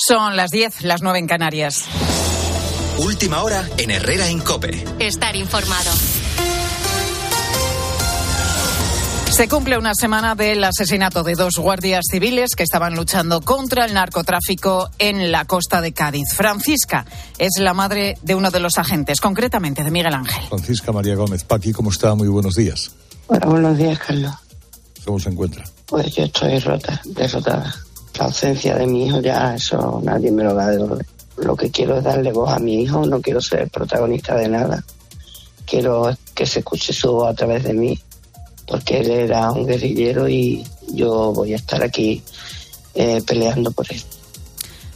Son las 10, las 9 en Canarias. Última hora en Herrera Incope. Estar informado. Se cumple una semana del asesinato de dos guardias civiles que estaban luchando contra el narcotráfico en la costa de Cádiz. Francisca es la madre de uno de los agentes, concretamente de Miguel Ángel. Francisca María Gómez Paqui, ¿cómo está? Muy buenos días. Hola, buenos días, Carlos. ¿Cómo se encuentra? Pues yo estoy rota, derrotada. La ausencia de mi hijo ya, eso nadie me lo va a devolver. Lo que quiero es darle voz a mi hijo, no quiero ser protagonista de nada. Quiero que se escuche su voz a través de mí porque él era un guerrillero y yo voy a estar aquí eh, peleando por él.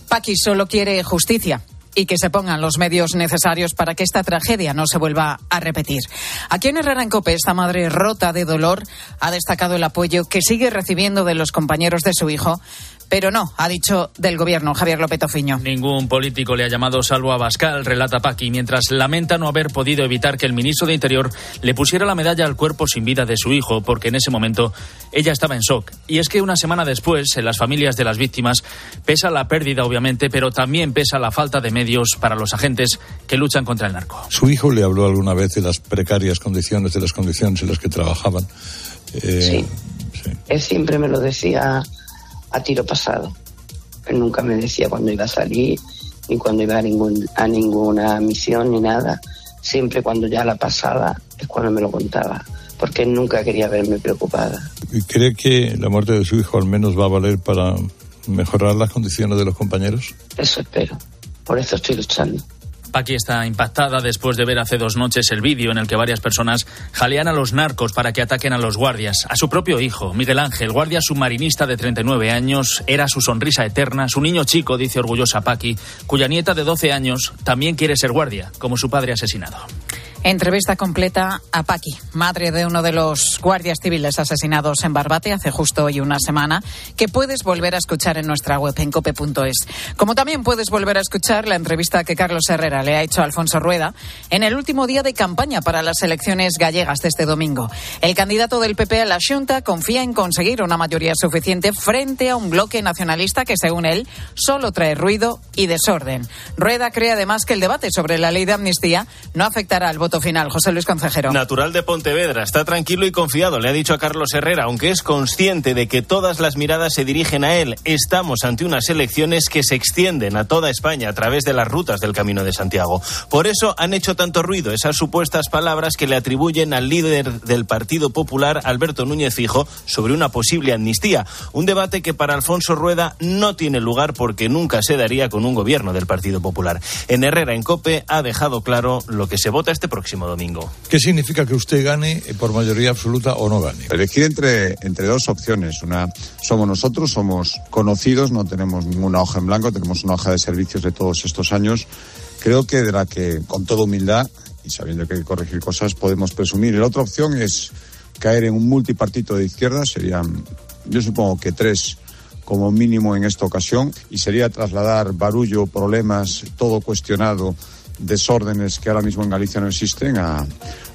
Paqui solo quiere justicia y que se pongan los medios necesarios para que esta tragedia no se vuelva a repetir. Aquí en Herrera en esta madre rota de dolor ha destacado el apoyo que sigue recibiendo de los compañeros de su hijo pero no, ha dicho del gobierno Javier López Ofiño. Ningún político le ha llamado salvo a Bascal, relata Paqui, mientras lamenta no haber podido evitar que el ministro de Interior le pusiera la medalla al cuerpo sin vida de su hijo, porque en ese momento ella estaba en shock. Y es que una semana después, en las familias de las víctimas, pesa la pérdida, obviamente, pero también pesa la falta de medios para los agentes que luchan contra el narco. ¿Su hijo le habló alguna vez de las precarias condiciones, de las condiciones en las que trabajaban? Eh, sí. sí. Él siempre me lo decía a tiro pasado. Él nunca me decía cuando iba a salir, ni cuando iba a, ningún, a ninguna misión, ni nada. Siempre cuando ya la pasaba es cuando me lo contaba, porque él nunca quería verme preocupada. ¿Y cree que la muerte de su hijo al menos va a valer para mejorar las condiciones de los compañeros? Eso espero. Por eso estoy luchando. Paqui está impactada después de ver hace dos noches el vídeo en el que varias personas jalean a los narcos para que ataquen a los guardias. A su propio hijo, Miguel Ángel, guardia submarinista de 39 años, era su sonrisa eterna, su niño chico, dice orgullosa Paqui, cuya nieta de 12 años también quiere ser guardia, como su padre asesinado. Entrevista completa a Paqui, madre de uno de los guardias civiles asesinados en Barbate hace justo hoy una semana, que puedes volver a escuchar en nuestra web en cope.es. Como también puedes volver a escuchar la entrevista que Carlos Herrera le ha hecho a Alfonso Rueda en el último día de campaña para las elecciones gallegas de este domingo. El candidato del PP a la Junta confía en conseguir una mayoría suficiente frente a un bloque nacionalista que, según él, solo trae ruido y desorden. Rueda cree además que el debate sobre la ley de amnistía no afectará al voto final. José Luis Concejero. Natural de Pontevedra. Está tranquilo y confiado, le ha dicho a Carlos Herrera, aunque es consciente de que todas las miradas se dirigen a él. Estamos ante unas elecciones que se extienden a toda España a través de las rutas del Camino de Santiago. Por eso han hecho tanto ruido esas supuestas palabras que le atribuyen al líder del Partido Popular, Alberto Núñez Fijo, sobre una posible amnistía. Un debate que para Alfonso Rueda no tiene lugar porque nunca se daría con un gobierno del Partido Popular. En Herrera, en Cope, ha dejado claro lo que se vota este próximo domingo. ¿Qué significa que usted gane por mayoría absoluta o no gane? Elegir entre, entre dos opciones. Una, somos nosotros, somos conocidos, no tenemos ninguna hoja en blanco, tenemos una hoja de servicios de todos estos años. Creo que de la que, con toda humildad y sabiendo que hay que corregir cosas, podemos presumir. la otra opción es caer en un multipartito de izquierda, serían, yo supongo que tres como mínimo en esta ocasión, y sería trasladar barullo, problemas, todo cuestionado desórdenes que ahora mismo en Galicia no existen a,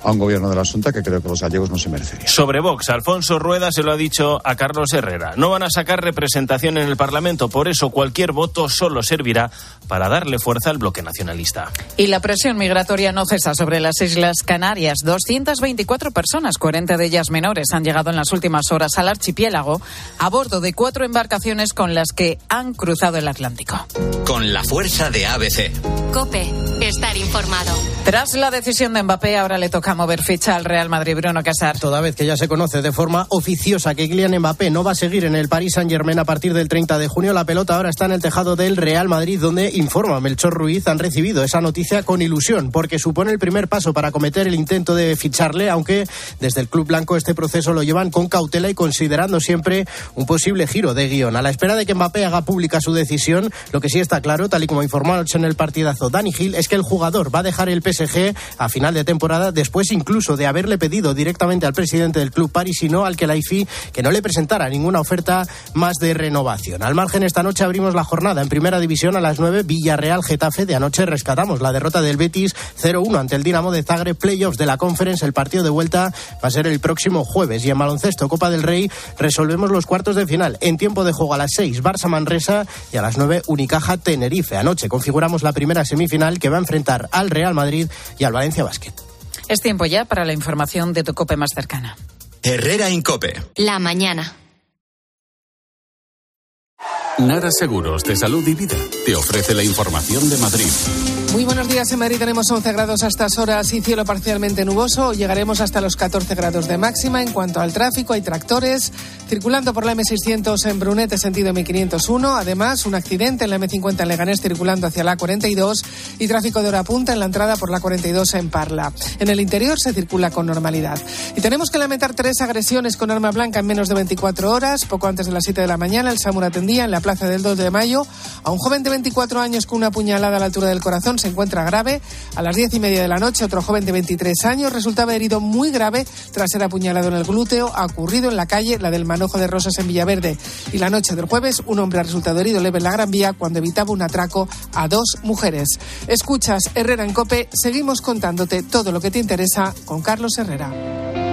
a un gobierno de la Junta que creo que los gallegos no se merecerían. Sobre Vox, Alfonso Rueda se lo ha dicho a Carlos Herrera. No van a sacar representación en el Parlamento, por eso cualquier voto solo servirá para darle fuerza al bloque nacionalista. Y la presión migratoria no cesa sobre las Islas Canarias. 224 personas, 40 de ellas menores, han llegado en las últimas horas al archipiélago a bordo de cuatro embarcaciones con las que han cruzado el Atlántico. Con la fuerza de ABC. Cope, estar informado. Tras la decisión de Mbappé, ahora le toca mover ficha al Real Madrid, Bruno Casar. Toda vez que ya se conoce de forma oficiosa que Kylian Mbappé no va a seguir en el Paris Saint-Germain a partir del 30 de junio, la pelota ahora está en el tejado del Real Madrid, donde informa Melchor Ruiz, han recibido esa noticia con ilusión, porque supone el primer paso para cometer el intento de ficharle, aunque desde el Club Blanco este proceso lo llevan con cautela y considerando siempre un posible giro de guion. A la espera de que Mbappé haga pública su decisión, lo que sí está claro, tal y como informó en el partidazo Dani Gil, es que el jugador va a dejar el PSG A final de temporada, después incluso de haberle pedido directamente al presidente del club parisino, al que la IFI, que no le presentara ninguna oferta más de renovación. Al margen, esta noche abrimos la jornada en primera división a las 9, Villarreal Getafe. De anoche rescatamos la derrota del Betis 0-1 ante el Dinamo de Zagreb, playoffs de la Conference. El partido de vuelta va a ser el próximo jueves. Y en baloncesto, Copa del Rey, resolvemos los cuartos de final. En tiempo de juego a las 6, Barça Manresa y a las 9, Unicaja Tenerife. Anoche configuramos la primera semifinal que va a enfrentar al Real Madrid y al Valencia Basket. Es tiempo ya para la información de tu COPE más cercana. Herrera Incope. La mañana. Nara Seguros de Salud y Vida te ofrece la información de Madrid. Muy buenos días. En Madrid tenemos 11 grados a estas horas y cielo parcialmente nuboso. Llegaremos hasta los 14 grados de máxima. En cuanto al tráfico, hay tractores circulando por la M600 en Brunete, sentido M501. Además, un accidente en la M50 en Leganés circulando hacia la 42 y tráfico de hora punta en la entrada por la 42 en Parla. En el interior se circula con normalidad. Y tenemos que lamentar tres agresiones con arma blanca en menos de 24 horas. Poco antes de las 7 de la mañana, el SAMUR atendía en la plaza del 2 de mayo a un joven de 24 años con una puñalada a la altura del corazón se encuentra grave. A las diez y media de la noche, otro joven de 23 años resultaba herido muy grave tras ser apuñalado en el glúteo, ocurrido en la calle, la del Manojo de Rosas en Villaverde. Y la noche del jueves, un hombre ha resultado herido leve en la Gran Vía cuando evitaba un atraco a dos mujeres. Escuchas Herrera en Cope, seguimos contándote todo lo que te interesa con Carlos Herrera.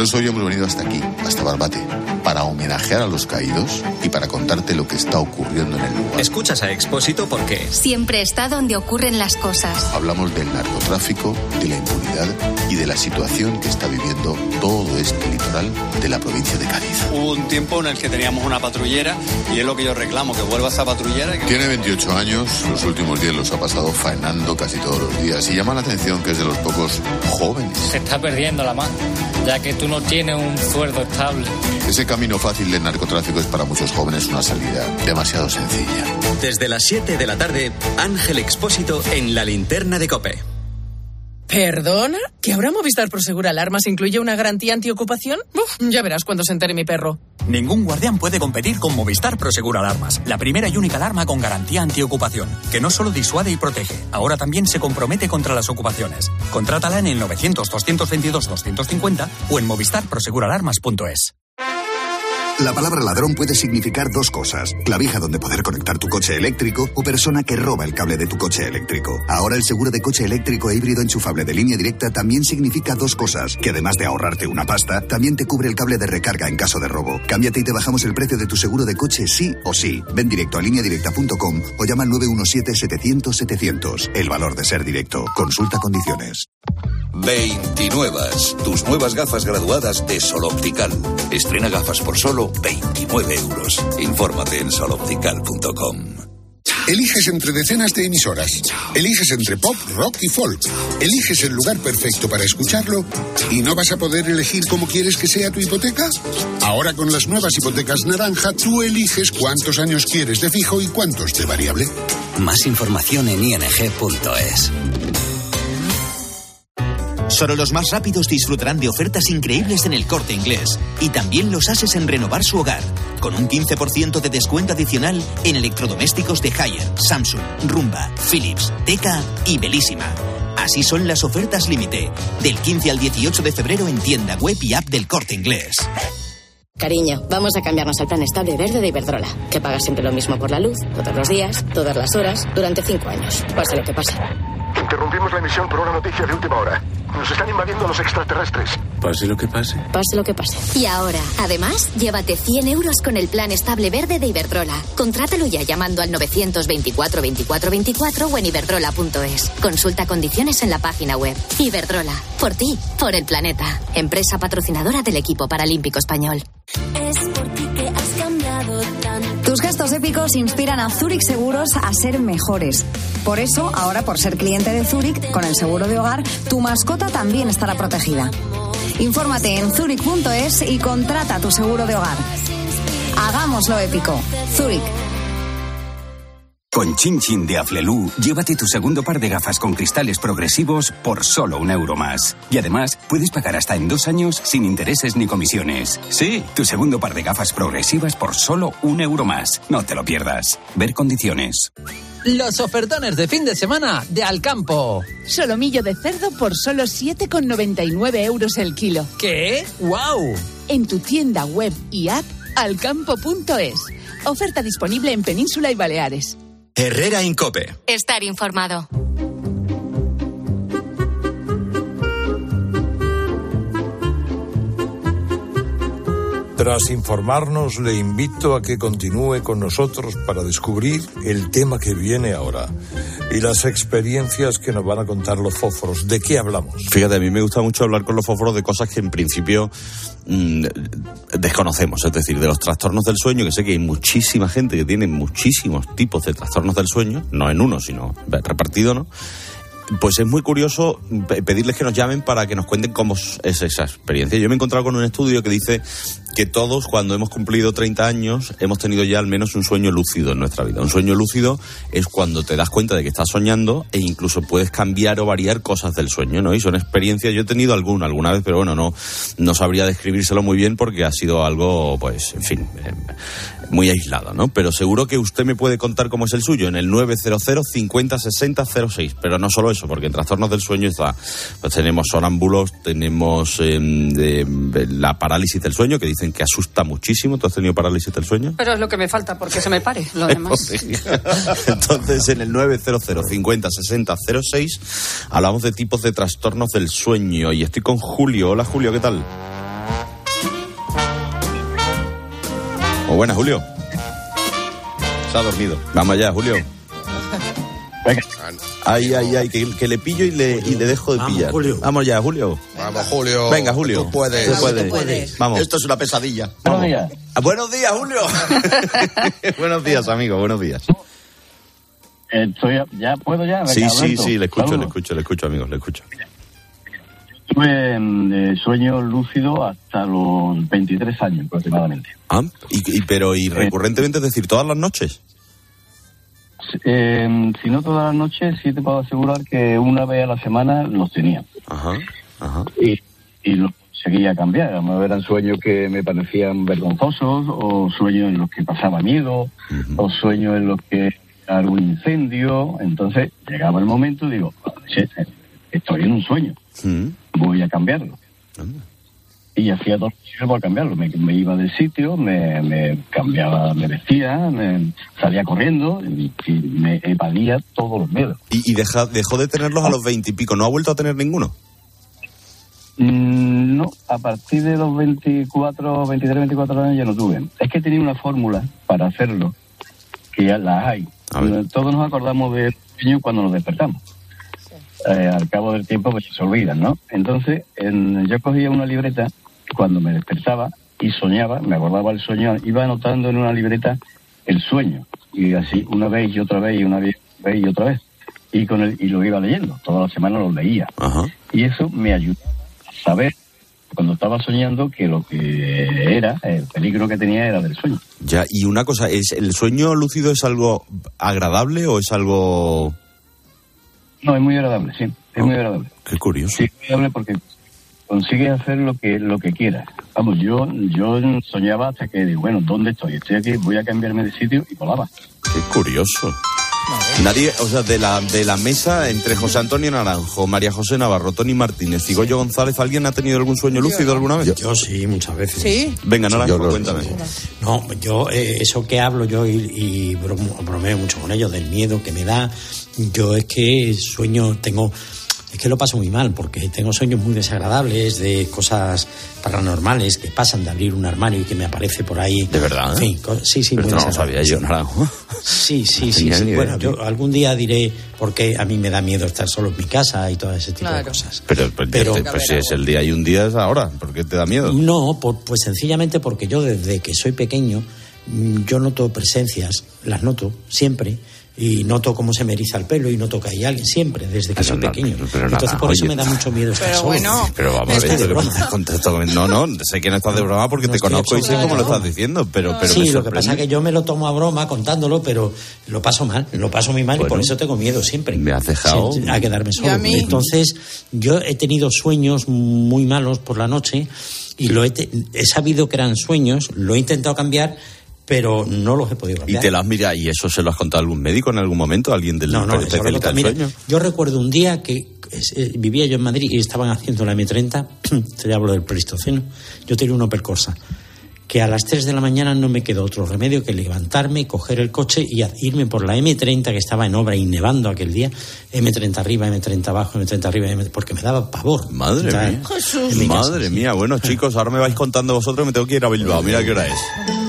Por eso hoy hemos venido hasta aquí, hasta Barbate, para homenajear a los caídos y para contarte lo que está ocurriendo en el lugar. Escuchas a Expósito porque Siempre está donde ocurren las cosas. Hablamos del narcotráfico, de la impunidad y de la situación que está viviendo todo este litoral de la provincia de Cádiz. Hubo un tiempo en el que teníamos una patrullera y es lo que yo reclamo, que vuelva esa patrullera. Que... Tiene 28 años, los últimos días los ha pasado faenando casi todos los días y llama la atención que es de los pocos jóvenes. Se está perdiendo la mano, ya que tú no tienes un sueldo estable. Ese camino fácil del narcotráfico es para muchos jóvenes una salida demasiado sencilla. desde las 7 de la tarde, Ángel Expósito en la linterna de Cope. ¿Perdona? ¿Que ahora Movistar Prosegur Alarmas incluye una garantía antiocupación? Uf, ya verás cuando se entere mi perro. Ningún guardián puede competir con Movistar Prosegur Alarmas, la primera y única alarma con garantía antiocupación, que no solo disuade y protege, ahora también se compromete contra las ocupaciones. Contrátala en el 900-222-250 o en movistarproseguralarmas.es. La palabra ladrón puede significar dos cosas. Clavija donde poder conectar tu coche eléctrico o persona que roba el cable de tu coche eléctrico. Ahora el seguro de coche eléctrico e híbrido enchufable de línea directa también significa dos cosas. Que además de ahorrarte una pasta, también te cubre el cable de recarga en caso de robo. Cámbiate y te bajamos el precio de tu seguro de coche sí o sí. Ven directo a lineadirecta.com o llama al 917-700-700. El valor de ser directo. Consulta condiciones. 29. Tus nuevas gafas graduadas de Sol Optical. Estrena gafas por solo 29 euros. Infórmate en soloptical.com. Eliges entre decenas de emisoras. Eliges entre pop, rock y folk. Eliges el lugar perfecto para escucharlo y no vas a poder elegir cómo quieres que sea tu hipoteca. Ahora con las nuevas hipotecas naranja, tú eliges cuántos años quieres de fijo y cuántos de variable. Más información en ing.es. Solo los más rápidos disfrutarán de ofertas increíbles en el corte inglés. Y también los ases en renovar su hogar. Con un 15% de descuento adicional en electrodomésticos de Haier, Samsung, Rumba, Philips, Teca y Belísima. Así son las ofertas límite. Del 15 al 18 de febrero en tienda web y app del corte inglés. Cariño, vamos a cambiarnos al plan estable verde de Iberdrola, que paga siempre lo mismo por la luz, todos los días, todas las horas, durante cinco años. Pase lo que pase. Interrumpimos la emisión por una noticia de última hora. Nos están invadiendo los extraterrestres. Pase lo que pase. Pase lo que pase. Y ahora, además, llévate 100 euros con el plan estable verde de Iberdrola. Contrátalo ya llamando al 924 24 24 o en iberdrola.es. Consulta condiciones en la página web. Iberdrola. Por ti, por el planeta. Empresa patrocinadora del equipo paralímpico español. Es por ti que has cambiado tanto. Tus gestos épicos inspiran a Zurich Seguros a ser mejores. Por eso, ahora por ser cliente de Zurich, con el seguro de hogar, tu mascota también estará protegida. Infórmate en zurich.es y contrata tu seguro de hogar. Hagámoslo épico. Zurich. Con Chin Chin de Aflelu, llévate tu segundo par de gafas con cristales progresivos por solo un euro más. Y además, puedes pagar hasta en dos años sin intereses ni comisiones. Sí, tu segundo par de gafas progresivas por solo un euro más. No te lo pierdas. Ver condiciones. Los ofertones de fin de semana de Alcampo. Solomillo de cerdo por solo 7,99 euros el kilo. ¿Qué? ¡Wow! En tu tienda web y app alcampo.es. Oferta disponible en Península y Baleares. Herrera Incope. Estar informado. Tras informarnos, le invito a que continúe con nosotros para descubrir el tema que viene ahora y las experiencias que nos van a contar los fósforos. ¿De qué hablamos? Fíjate, a mí me gusta mucho hablar con los fósforos de cosas que en principio mm, desconocemos, es decir, de los trastornos del sueño, que sé que hay muchísima gente que tiene muchísimos tipos de trastornos del sueño, no en uno, sino repartido, ¿no? Pues es muy curioso pe- pedirles que nos llamen para que nos cuenten cómo es esa experiencia. Yo me he encontrado con un estudio que dice que todos, cuando hemos cumplido 30 años, hemos tenido ya al menos un sueño lúcido en nuestra vida. Un sueño lúcido es cuando te das cuenta de que estás soñando e incluso puedes cambiar o variar cosas del sueño, ¿no? Y son experiencias, yo he tenido alguna, alguna vez, pero bueno, no, no sabría describírselo muy bien porque ha sido algo, pues, en fin, eh, muy aislado, ¿no? Pero seguro que usted me puede contar cómo es el suyo en el 900 50 60 06. Pero no solo eso, porque en trastornos del sueño está, pues tenemos sonámbulos, tenemos de- de la parálisis del sueño, que dicen que asusta muchísimo. ¿Tú has tenido parálisis del sueño? Pero es lo que me falta porque se me pare lo demás. Entonces, en el 900 50 60 06 hablamos de tipos de trastornos del sueño. Y estoy con Julio. Hola, Julio, ¿qué tal? Muy buenas, Julio. Se ha dormido. Vamos allá, Julio. Ay, ay, ay, que, que le pillo y le, y le dejo de Vamos, pillar. Julio. Vamos ya, Julio. Vamos, Julio. Venga, Julio. Tú puedes. Tú puedes. Tú puedes. Vamos. Esto es una pesadilla. Buenos días. Buenos días, Julio. buenos días, amigo, buenos días. Estoy, ¿Ya puedo ya? Sí, Venga, sí, Alberto. sí, le escucho, le escucho, le escucho, amigos, le escucho. Tuve eh, sueño lúcido hasta los 23 años aproximadamente. Ah, y, y- pero y recurrentemente, es decir, todas las noches. Eh, si no todas las noches, sí te puedo asegurar que una vez a la semana los tenía. Ajá, ajá. Y, y los seguía cambiar. A lo mejor eran sueños que me parecían vergonzosos, o sueños en los que pasaba miedo, o sueños en los que un incendio. Entonces llegaba el momento y digo, "Che, estoy en un sueño, voy a cambiarlo. Y hacía lo posible por cambiarlo. Me, me iba del sitio, me, me cambiaba, me vestía, me salía corriendo y, y me evadía todos los miedos. Y, y deja- dejó de tenerlos a los veintipico. ¿No ha vuelto a tener ninguno? Mm, No, a partir de los 24, 23, 24 años ya no tuve. Es que tenía una fórmula para hacerlo, que ya la hay. Todos nos acordamos de sueño cuando nos despertamos. Eh, al cabo del tiempo pues se olvidan, ¿no? Entonces, en- yo cogía una libreta cuando me despertaba y soñaba, me acordaba el sueño, iba anotando en una libreta el sueño. Y así, una vez y otra vez y una vez y otra vez. Y, con el, y lo iba leyendo, toda la semana lo leía. Y eso me ayudó a saber, cuando estaba soñando, que lo que era, el peligro que tenía era del sueño. Ya, y una cosa, ¿es ¿el sueño lúcido es algo agradable o es algo...? No, es muy agradable, sí, es muy agradable. Qué curioso. Sí, es muy agradable porque consigues hacer lo que lo que quieras. Vamos, yo yo soñaba hasta que digo, bueno, ¿dónde estoy? Estoy aquí, voy a cambiarme de sitio y volaba. Qué curioso. Nadie, o sea, de la, de la mesa entre José Antonio Naranjo, María José Navarro, Tony Martínez y Goyo González, ¿alguien ha tenido algún sueño lúcido alguna vez? Yo, sí, muchas veces. Sí. Venga, Naranjo, yo cuéntame. No, yo, eh, eso que hablo yo y, y bromo- bromeo mucho con ellos, del miedo que me da, yo es que sueño, tengo, es que lo paso muy mal, porque tengo sueños muy desagradables de cosas paranormales que pasan de abrir un armario y que me aparece por ahí. ¿De verdad? Fin, co- sí, sí, Pero muy esto no lo sabía yo, sí. Naranjo. Sí, sí, No sí. sí. Bueno, yo algún día diré por qué a mí me da miedo estar solo en mi casa y todo ese tipo de cosas. Pero, pero, Pero- este- pues si es el día y un día es ahora, ¿por qué te da miedo? No, por- pues sencillamente porque yo desde que soy pequeño mm, yo noto presencias, las noto siempre, y noto cómo se me eriza el pelo y noto que hay alguien siempre, desde que soy no, pequeño. pero Entonces por eso oye. me da mucho miedo estar solo. Pero vamos a ver, No, no, sé que no estás de broma porque te conozco y sé cómo lo estás diciendo, pero, pero sí, me lo que pasa es que yo me lo tomo a broma contándolo, pero lo paso mal, lo paso muy mal y por Bueno. eso tengo miedo siempre. Me has dejado- a quedarme Y solo. a mí- Entonces, yo he tenido sueños muy malos por la noche y lo he, te- he sabido que eran sueños, lo he intentado cambiar, pero no los he podido Y cambiar. te lo has mirado, ¿y eso se lo has contado a algún médico en algún momento? ¿Alguien del No, no, especialista del Mira, sueño? yo recuerdo un día que eh, vivía yo en Madrid y estaban haciendo la M30, te hablo del Pleistoceno, yo tenía una percorsa, que a las 3 de la mañana no me quedó otro remedio que levantarme, coger el coche y irme por la M30 que estaba en obra y nevando aquel día, M30 arriba, M30 abajo, M30 arriba, M- porque me daba pavor. Madre Entrar mía. casa. Madre mía. Bueno, chicos, ahora me vais contando vosotros, me tengo que ir a Bilbao. Mira qué hora es.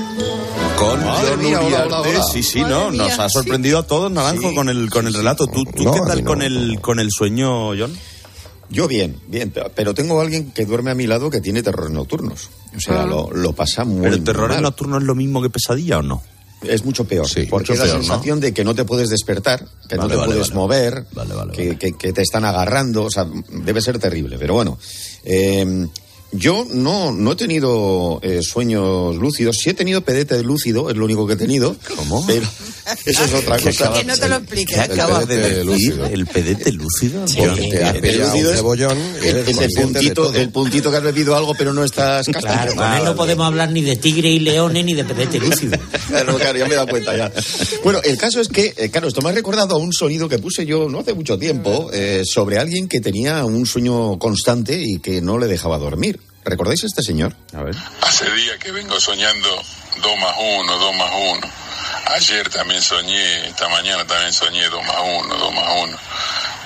Con. Sí, sí, no, nos ha sí. sorprendido a todos, Naranjo, Sí, con el con el relato. ¿Tú, tú No, qué tal con no, el con el sueño, John? Yo bien, bien, pe- pero tengo a alguien que duerme a mi lado que tiene terrores nocturnos. O sea, Ah. lo, lo pasa muy ¿Pero el terror mal. nocturno es lo mismo que pesadilla o no? Es mucho peor, porque mucho es la peor, ¿no? sensación de que no te puedes despertar, que no Vale, te vale, puedes vale. mover, que, que- que te están agarrando, o sea, debe ser terrible. Pero bueno, eh, yo no, no he tenido eh, sueños lúcidos, sí he tenido pedete lúcido, es lo único que he tenido. ¿Cómo? Pero eso es otra cosa. Que no te lo explique. ¿Qué acabas de pedete decir? lúcido. ¿El pedete lúcido? Sí, John? te has pillado un cebollón consciente de puntito- el puntito que has bebido algo pero no estás Claro, con él no podemos hablar ni de tigre y leones ni de pedete lúcido. Claro, claro, ya me he dado cuenta ya. Bueno, el caso es que, eh, claro, esto me ha recordado a un sonido que puse yo no hace mucho tiempo eh, sobre alguien que tenía un sueño constante y que no le dejaba dormir. ¿Recordáis a este señor? A ver. Hace días que vengo soñando 2 más 1, 2 más 1. Ayer también soñé, esta mañana también soñé 2 más 1, 2 más 1.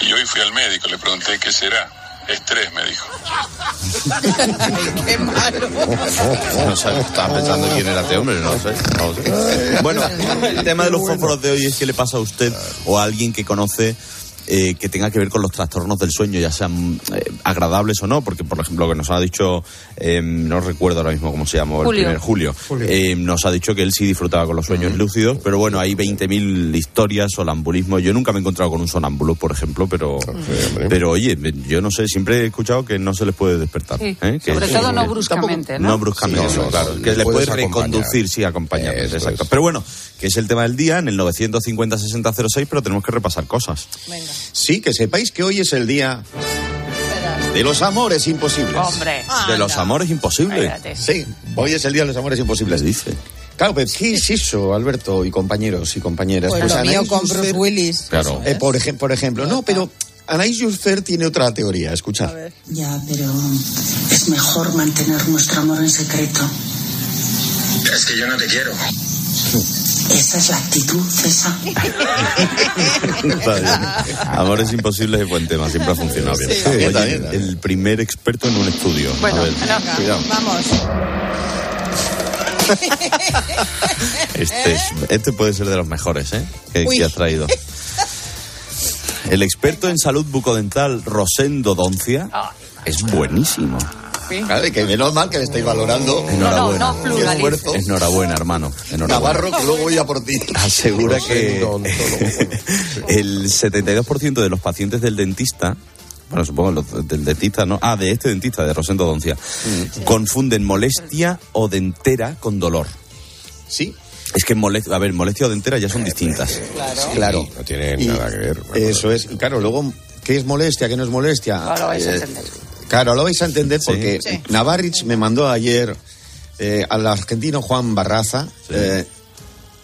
Y hoy fui al médico, le pregunté qué será. Estrés, me dijo. Qué malo. No sé, estaba pensando quién era este hombre, no sé. no sé. Bueno, el tema de los fósforos de hoy es que le pasa a usted o a alguien que conoce eh, que tenga que ver con los trastornos del sueño, ya sean eh, agradables o no, porque por ejemplo lo que nos ha dicho, eh, no recuerdo ahora mismo cómo se llamó el primer Julio, Julio. eh, nos ha dicho que él sí disfrutaba con los sueños lúcidos, pero bueno, hay 20.000 historias, sonambulismo. Yo nunca me he encontrado con un sonámbulo, por ejemplo, pero, pero oye, yo no sé, siempre he escuchado que no se les puede despertar. Sí, ¿eh? Que- Sobre todo no bruscamente, ¿no? no bruscamente, Sí, no, no, claro. no, que le le puedes puedes acompañar. reconducir, sí, acompañar. Exacto. es. Pero bueno, que es el tema del día en el 950-6006, pero tenemos que repasar cosas. Sí, que sepáis que hoy es el día de los amores imposibles. Hombre. De los amores imposibles. Espérate. Sí, hoy es el día de los amores imposibles. dice? Claro, pero ¿qué es eso, Alberto y compañeros y compañeras? Pues lo mío con Bruce Willis. Claro. Eh, por, ejem- por ejemplo, no, pero Anaïs Jusser tiene otra teoría, escuchad. Ya, pero es mejor mantener nuestro amor en secreto. Es que yo no te quiero. Esa es la actitud, César. Está bien. Amores imposibles es buen tema, siempre ha funcionado bien. Sí. Oye, Bien, también, también. el primer experto en un estudio. Bueno, a ver, no, cuidado. vamos. Este, es- este puede ser de los mejores, ¿eh? Que, has traído. El experto en salud bucodental, Rosendo Doncia, es buenísimo. Claro, que menos mal que le estáis valorando. Enhorabuena. no, pluralice. esfuerzo. Enhorabuena, hermano. Enhorabuena. Navarro, que luego voy a por ti. Asegura que el 72% de los pacientes del dentista, bueno, supongo los del dentista, ¿no? Ah, de este dentista, de Rosendo Doncia, confunden molestia o dentera con dolor. Sí. Es que molestia, a ver, molestia o dentera ya son distintas. Claro. No tiene Y nada que ver. Eso es. Y claro, luego, ¿qué es molestia? ¿Qué no es molestia? Vais a Eh, entender. Claro, lo vais a entender Sí. porque Sí. Navarrich me mandó ayer eh, al argentino Juan Barraza eh,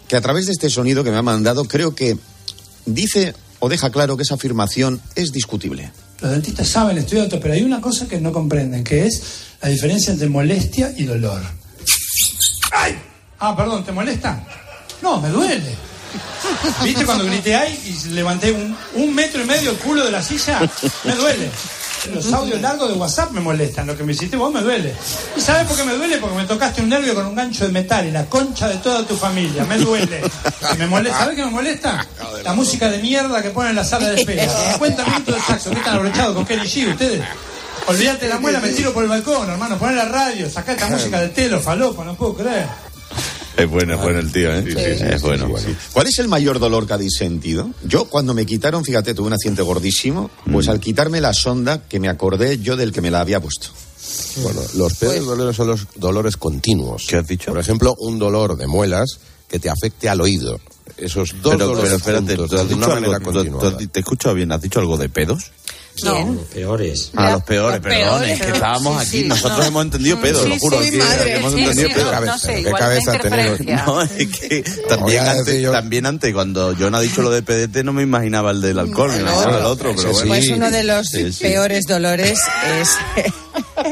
que a través de este sonido que me ha mandado creo que dice o deja claro que esa afirmación es discutible. Los dentistas saben, estudian todo, pero hay una cosa que no comprenden, que es la diferencia entre molestia y dolor. ¡Ay! Ah, perdón, ¿te molesta? No, me duele. ¿Viste cuando grité ay y levanté un, un metro y medio el culo de la silla? Me duele. Los audios largos de WhatsApp me molestan. Lo que me hiciste vos me duele. ¿Y sabes por qué me duele? Porque me tocaste un nervio con un gancho de metal y la concha de toda tu familia. Me duele. Me molesta. ¿Sabes qué me molesta? La música de mierda que ponen en la sala de espera. 50 minutos de saxo. ¿Qué están abrochados con Kenny G ustedes? Olvídate la muela, me tiro por el balcón, hermano. Poné la radio, sacá esta música de telo, falopa, no puedo creer. Es bueno, es bueno el tío, ¿eh? Sí, sí, sí, es sí, bueno. sí, sí. ¿Cuál es el mayor dolor que habéis sentido? Yo, cuando me quitaron, fíjate, tuve un accidente gordísimo, pues Mm. al quitarme la sonda, que me acordé yo del que me la había puesto. Bueno, los peores dolores son los dolores continuos. ¿Qué has dicho? Por ejemplo, un dolor de muelas que te afecte al oído. Esos dos Pero, dolores pero espérate, juntos, ¿tú has de una manera algo? ¿Tú- continuada. tú- ¿Te he escuchado bien? ¿Has dicho algo de pedos? ¿Quién? Los peores. Ah, los peores, Los perdón, peores, es que estábamos sí, aquí, sí, nosotros no. hemos entendido pedos, Sí, lo juro, sí, que madre, hemos sí, entendido sí, pedos. no, no sé, igual la interferencia. No, es que también antes, también antes, cuando John ha dicho lo de PDT, no me imaginaba el del alcohol, me imaginaba el otro, pero bueno. Pues uno de los Sí, sí. peores dolores es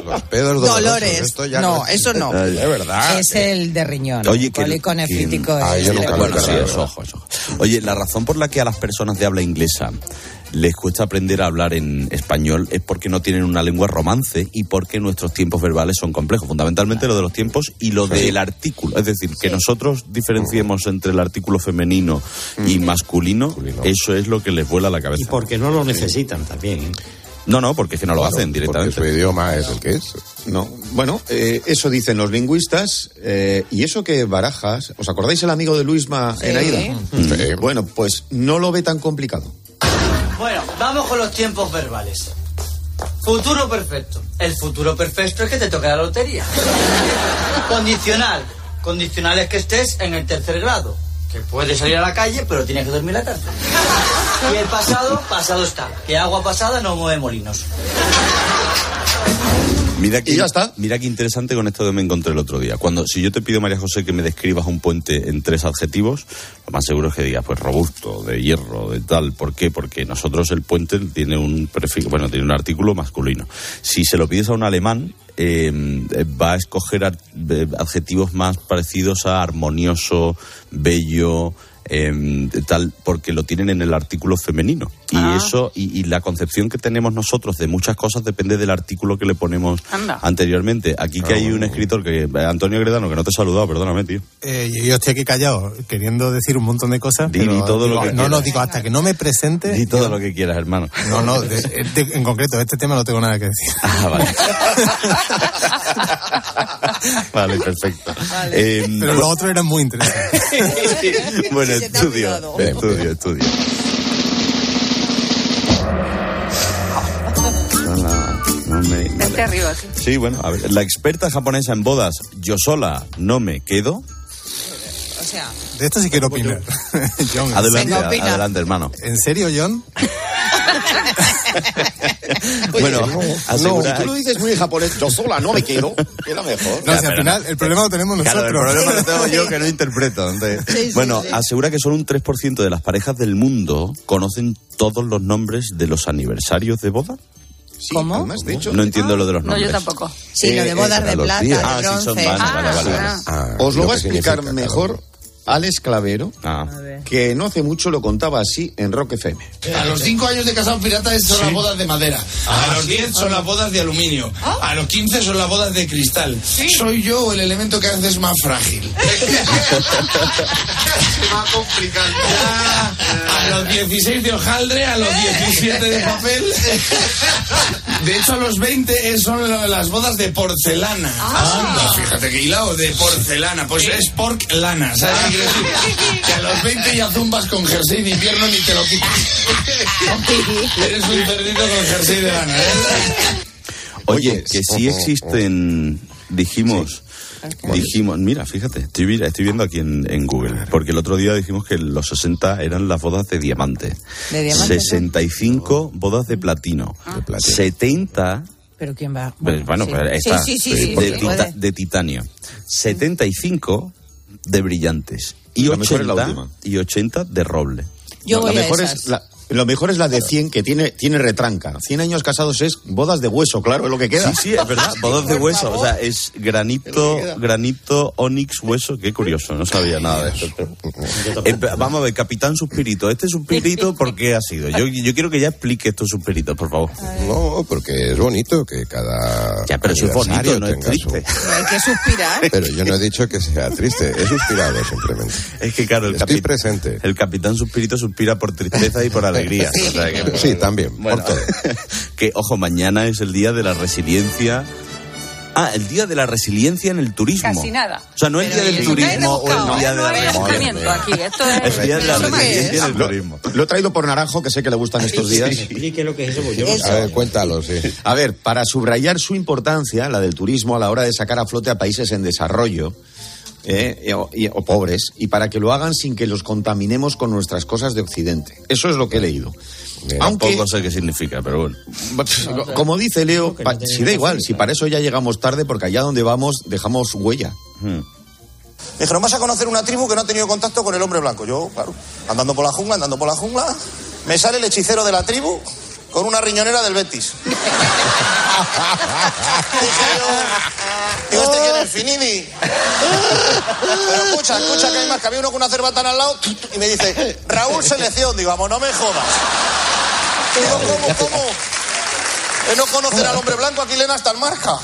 Los pedos dolorosos, Dolores. esto ya No, eso no. Es verdad. Es el de riñón. Oye, que, nefrítico. Ah, es yo el nunca de- lo he bueno, sí, cargado. es ojo, es ojo. Oye, la razón por la que a las personas de habla inglesa les cuesta aprender a hablar en español es porque no tienen una lengua romance y porque nuestros tiempos verbales son complejos, fundamentalmente lo de los tiempos y lo del artículo. Es decir, que nosotros diferenciemos entre el artículo femenino y masculino, eso es lo que les vuela la Y cabeza. porque no lo necesitan también. No, no, porque es que no lo hacen directamente. Porque su idioma es el que es. No, bueno, eh, eso dicen los lingüistas eh, y eso que barajas. ¿Os acordáis el amigo de Luisma en Aida? Sí. Bueno, pues no lo ve tan complicado. Bueno, vamos con los tiempos verbales. Futuro perfecto. El futuro perfecto es que te toque la lotería. Condicional. Condicional es que estés en el tercer grado. Que puedes salir a la calle, pero tienes que dormir la tarde. Y el pasado, pasado está. Que agua pasada no mueve molinos. Mira que, Y ya está. Mira qué interesante con esto que me encontré el otro día. Cuando, si yo te pido, María José, que me describas un puente en tres adjetivos, lo más seguro es que digas, pues robusto, de hierro, de tal. ¿Por qué? Porque nosotros el puente tiene un prefijo, bueno, tiene un artículo masculino. Si se lo pides a un alemán, eh, va a escoger eh, adjetivos más parecidos a armonioso, bello, eh, tal, porque lo tienen en el artículo femenino. Y Ah. eso, y, y la concepción que tenemos nosotros de muchas cosas depende del artículo que le ponemos Anda. anteriormente. Aquí que hay un escritor que, Antonio Gredano, que no te he saludado, perdóname, tío. Eh, yo estoy aquí callado, queriendo decir un montón de cosas. Di- pero di todo lo que No, quieras. no, digo, hasta que no me presente. Di todo lo que quieras, hermano. No, no, de- de- en concreto, este tema no tengo nada que decir. Ah, vale. vale, perfecto. Eh, Pero lo otro era muy interesante. bueno, estudio, olvidado. estudio, estudio. Hola, no me- arriba. sí. Sí, bueno, a ver, la experta japonesa en bodas, yo sola no me quedo. Sea, De esto sí quiero opinar. John, Adelante, ¿en serio? adelante, hermano. ¿En serio, John? bueno, asegura- No, tú lo dices muy japonés. Yo sola no me quedo. Era mejor. No, Ya, si al final el problema lo tenemos Claro, nosotros. el problema lo tengo yo que no interpreto. entonces- Sí, sí, bueno, sí. asegura que solo un 3% de las parejas del mundo conocen todos los nombres de los aniversarios de boda. ¿Cómo? Además, de hecho, No entiendo lo de los No, nombres. yo tampoco. sí, lo de Eh, bodas eh, de plata, de Ah, sí, son más, vale, vale, vale. Ah. Ah, Os lo va a explicar mejor. Alex Clavero, Ah. que no hace mucho lo contaba así en Rock FM. A los 5 años de casado pirata son Sí. las bodas de madera. Ah, a los sí. 10 son las bodas de aluminio. A los 15 son las bodas de cristal. Soy yo el elemento que haces más frágil. más complicado. a los 16 de hojaldre, a los 17 de papel. De hecho, a los 20 son las bodas de porcelana. Anda, fíjate que hilado de porcelana. Pues es porc lana, ¿sabes? Que a los 20 ya zumbas con jersey de invierno ni te lo quitas. Eres un cerdito con jersey de lana, ¿eh? Oye, que sí existen, dijimos, dijimos, mira, fíjate, estoy, estoy viendo aquí en, en Google, porque el otro día dijimos que los 60 eran las bodas de diamante, De diamante, 65 bodas de platino, 70 Pero ¿quién va? Pues, bueno, sí. pues está. Sí, sí, de, sí, tita- de titanio. 75 de brillantes. Y La mejor es la 80, última. y 80 de roble. Yo No, voy la a mejor esas. es la, lo mejor es la de 100 que tiene, tiene retranca. 100 años casados es bodas de hueso, claro, es lo que queda. Sí, sí, es verdad. Bodas de hueso. O sea, es granito, granito, onix, hueso. Qué curioso, no sabía nada de esto. Eh, vamos a ver, Capitán Suspirito. Este Suspirito, ¿por qué ha sido? Yo, yo quiero que ya explique estos Suspiritos, por favor. No, porque es bonito que cada. Ya, pero eso es bonito, no es tenga su- triste. Hay que suspirar. Pero yo no he dicho que sea triste, he suspirado simplemente. Es que, claro, el, Estoy capi- presente. el Capitán Suspirito suspira por tristeza y por alegría. O sea que- Sí, también, Bueno, por todo. que, ojo, mañana es el día de la resiliencia Ah, el día de la resiliencia en el turismo. Casi nada. O sea, no el Pero día ¿y del turismo o el día de No la rebuscamiento aquí. Esto es... El día de la ¿Eso qué resiliencia en el Lo- turismo. Lo he traído por Naranjo, que sé que le gustan estos días. Explique lo que es eso, porque yo no A ver, cuéntalo, sí. A ver, para subrayar su importancia, la del turismo, a la hora de sacar a flote a países en desarrollo, eh, o, y- o pobres, y para que lo hagan sin que los contaminemos con nuestras cosas de Occidente. Eso es lo que he leído. Aunque, Tampoco sé qué significa, pero bueno. como dice Leo, pa- si da igual, si para eso ya llegamos tarde, porque allá donde vamos dejamos huella. Hmm. Dijeron, vas a conocer una tribu que no ha tenido contacto con el hombre blanco. Yo, claro, andando por la jungla, andando por la jungla, me sale el hechicero de la tribu con una riñonera del Betis. Digo, ¿este quién es? Finidi. Pero escucha, escucha que hay más, que había uno con una cerbatana al lado y me dice, Raúl Selección. Digo, vamos, no me jodas. Digo, ¿cómo, cómo? Es no conocer al hombre blanco, aquí leen hasta el marca.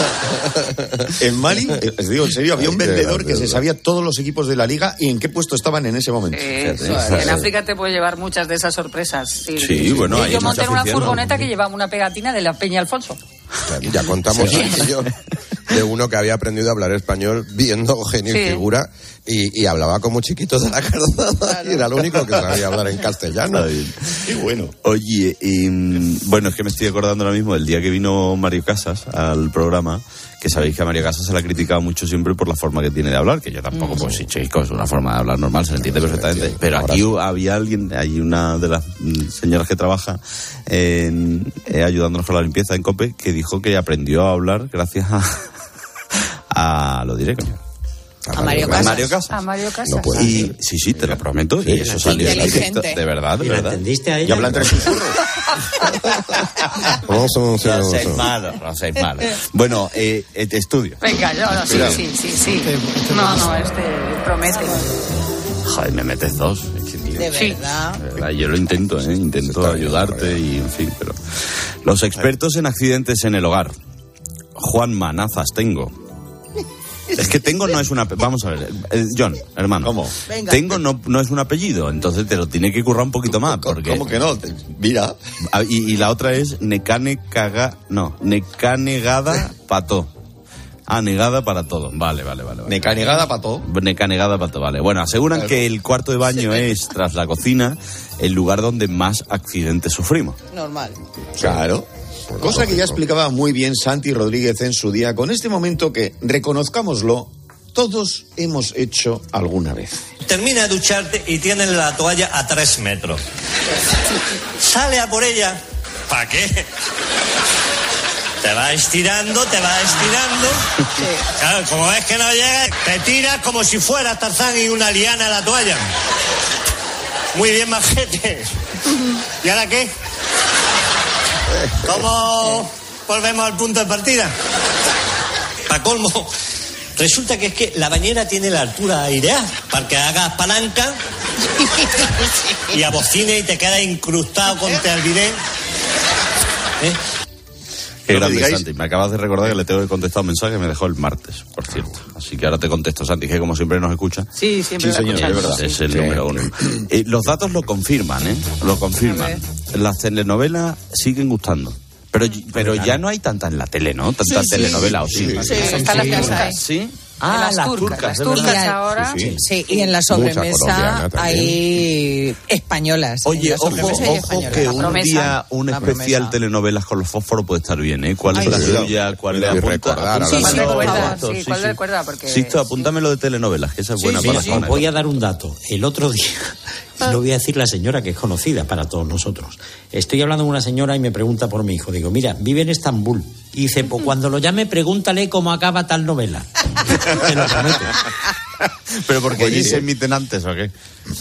En Mali, eh, os digo en serio, había un vendedor que se sabía todos los equipos de la liga y en qué puesto estaban en ese momento. Eh, en África te puede llevar muchas de esas sorpresas. Sí, Sí, bueno, Y hay yo monté en una afición, ¿no? furgoneta que llevaba una pegatina de la Peña Alfonso. Ya contamos aquello de uno que había aprendido a hablar español viendo genio y Sí. figura y, y hablaba como chiquito de la calzada y era el único que sabía hablar en castellano. Qué bueno. Oye, y, mm, bueno, es que me estoy acordando ahora mismo del día que vino Mario Casas al programa, que sabéis que a Mario Casas se le ha criticado mucho siempre por la forma que tiene de hablar, que yo tampoco, pues sí, chicos, una forma de hablar normal, se le entiende perfectamente. Pero aquí había alguien, hay una de las mm, señoras que trabaja en, eh, ayudándonos con la limpieza en COPE, que dijo que aprendió a hablar gracias a... a lo diré, coño. A Mario A Casas. Mario Casas. A Mario Casas. Y, sí, sí, te lo prometo. y eso salió. De verdad, de ¿Y la verdad. entendiste a ella? Y habla entre susurros. Vamos, vamos, No vamos. malos, no seáis malos. Bueno, eh, eh, estudio. Venga, yo no, sí, sí, sí, sí. No, no, este promete. Joder, me metes dos. Sí. de verdad, Yo lo intento, ¿eh? intento ayudarte y en fin, pero... Los expertos en accidentes en el hogar. Juan Manazas tengo. Es que tengo no es una... Vamos a ver, eh, John, hermano. ¿Cómo? Venga. Tengo no, no es un apellido, entonces te lo tiene que currar un poquito más. Porque... ¿Cómo que no? Te- Mira. Y, y la otra es Necane caga. No, Necanegada pato. Ah, negada para todo. Vale, vale, vale. vale. Necanegada para todo. Necanegada para todo, vale. Bueno, aseguran que el cuarto de baño es, tras la cocina, el lugar donde más accidentes sufrimos. Normal. Claro. Cosa que ya explicaba muy bien Santi Rodríguez en su día, con este momento que, reconozcámoslo, todos hemos hecho alguna vez. Termina de ducharte y tienes la toalla a tres metros. Sale a por ella. ¿Para qué? Te va estirando, te va estirando. Claro, como ves que no llega, te tiras como si fuera Tarzán y una liana a la toalla. Muy bien, majete. ¿Y ahora qué? ¿Cómo volvemos al punto de partida? Para colmo, resulta que es que la bañera tiene la altura aireada para que hagas palanca y abocine y te queda incrustado el bidet. ¿Eh? Qué No me grande, digáis- Santi. Me acabas de recordar que le tengo que contestar un mensaje que me dejó el martes, por cierto. Así que ahora te contesto, Santi, que como siempre nos escucha. Sí, siempre Sí, señor, es verdad. sí. Es el Sí. número uno. Eh, los datos lo confirman, ¿eh? Lo confirman. Las telenovelas siguen gustando. Pero, pero ya no hay tanta en la tele, ¿no? Tanta Sí, sí. telenovela, ¿o sí? Sí, están las turcas. ¿Sí? Ah, las turcas. Las turcas ahora. Sí, Sí, y en la sobremesa hay españolas. Oye, ojo, ojo españolas. que La un promesa. día un especial promesa. telenovelas con los fósforos puede estar bien, ¿eh? ¿Cuál es Ay, la cuidado. suya? ¿Cuál le apunta? Sí. Apunto, Sí, ¿cuál recuerda? Porque- Sisto, apúntame lo de telenovelas, que esa es buena Sí, para sí, la zona. Voy a dar un dato. El otro día, lo voy a decir la señora que es conocida para todos nosotros. Estoy hablando con una señora y me pregunta por mi hijo. Digo, mira, vive en Estambul. Y dice, pues cuando lo llame, pregúntale cómo acaba tal novela. Pero porque allí se emiten antes, ¿o qué?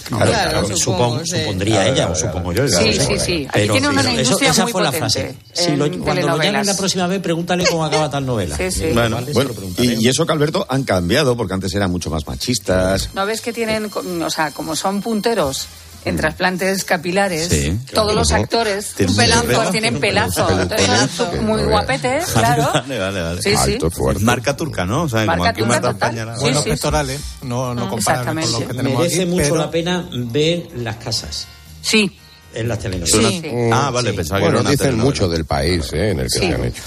Claro, Claro, claro, supongo, supongo, sí. supondría ella, o supongo yo. Sí, claro, sí, sí. Aquí Pero tiene una eso- industria esa muy fue la frase. Si en lo- cuando lo llamen la próxima vez, pregúntale cómo acaba tal novela. Sí, sí. Bueno, vale, y, y eso que Alberto han cambiado, porque antes eran mucho más machistas. ¿No ves que tienen, o sea, como son punteros en trasplantes capilares, Sí, todos los actores Tienen pues pelazo. tienen pelazo. Pelucones, Entonces, muy guapetes, claro. Vale, vale, vale. Sí, sí. Alto, fuerte. Marca turca, ¿no? O sea, como Marca aquí turca marca total. española. Sí, Buenos sí. pectorales, no, no comparable con los que Exactamente. tenemos Merece aquí, mucho pero- la pena ver las casas Sí. en las telenovelas. Sí. Ah, vale, pensaba que Bueno, era una dicen mucho del país eh, en el que se han hecho.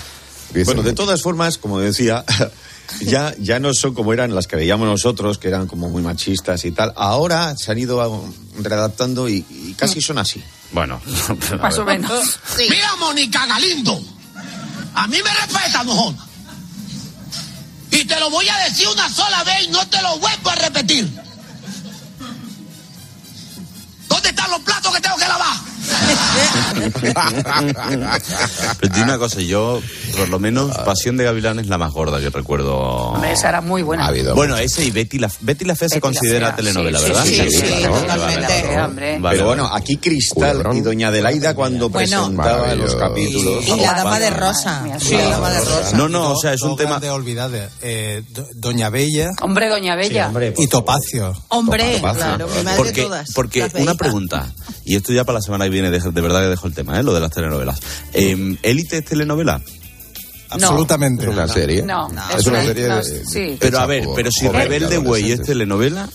Bueno, de todas formas, como decía, ya, ya no son como eran las que veíamos nosotros, que eran como muy machistas y tal. Ahora se han ido readaptando y, y casi son así. Bueno, Más o menos. Mira, Mónica Galindo. A mí me respeta, mojón. Y te lo voy a decir una sola vez y no te lo vuelvo a repetir. ¿Dónde están los platos que tengo que lavar? Pero di una cosa, yo, por lo menos, Pasión de Gavilán es la más gorda que recuerdo. Hombre, esa era muy buena. Bueno, ese y Betty la, Betty la se Betty la considera Fea, telenovela, sí, ¿verdad? sí, sí, sí, vale, totalmente, vale, hombre. vale, Pero bueno, aquí Cristal y Doña Adelaida cuando Bueno. presentaba los capítulos. Y la dama de rosa. Sí. La dama de rosa. No, no, o sea, es un tema... de olvidar. Eh, Do- Doña Bella Hombre, Doña Bella. y Topacio. Hombre, Topacio. claro, mi madre porque, todas. Porque una pregunta, y esto ya para la semana que viene, de, de verdad que dejo el tema, ¿eh? lo de las telenovelas. Eh, ¿Élite es telenovela? Absolutamente. Es una serie. No, es una serie no, de- sí. Pero a ver, pero si Rebelde Güey es telenovela,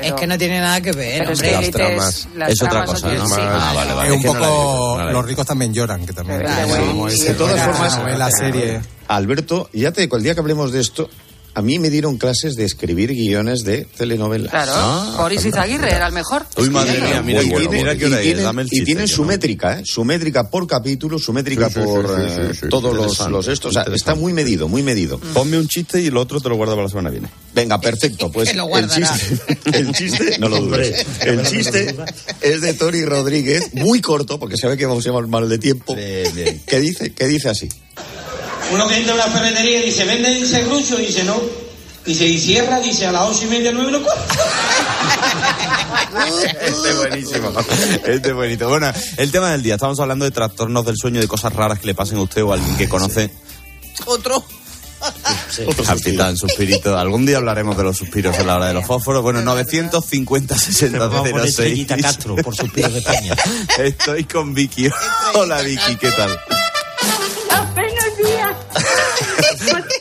Es que no tiene nada que ver. Pero es que Las tramas. es, las es otra tramas cosa, ¿no? sí. Ah, vale, vale. es un no la poco. no la los ricos también lloran, que también. Claro, como ese- De todas formas, novela, serie. Alberto, ya te digo, el día que hablemos de esto, a mí me dieron clases de escribir guiones de telenovelas. Claro, Ah, Boris Izaguirre era el mejor. Uy, madre mía, mira, bueno, y qué hora es, tienen- dame el Y chiste, tienen su no. métrica, ¿eh? Su métrica por capítulo, su métrica Sí, sí, por sí, sí, eh, sí, sí. todos los, los estos. O sea, está muy medido, muy medido. Ponme un chiste y lo otro te lo guardo para la semana que viene. Venga, perfecto. Pues lo el chiste, el chiste, no lo dudes. El chiste es de Tony Rodríguez, muy corto, porque sabe que vamos a llevar mal de tiempo. Que dice, que dice así. Uno que entra a una ferretería y dice, ¿vende ese grucho? Y dice, no. Dice, y cierra, dice, a las ocho y media, nueve, cuarto. Este es buenísimo. Este es bonito. Bueno, el tema del día. Estamos hablando de trastornos del sueño, de cosas raras que le pasen a usted o a alguien que conoce. Otro. Capitán Suspirito. Algún día hablaremos de los suspiros en la hora de los fósforos. Bueno, 950 60 Vamos a poner 06. Estrellita Castro por suspiros de España. Estoy con Vicky. Hola Vicky, ¿qué tal?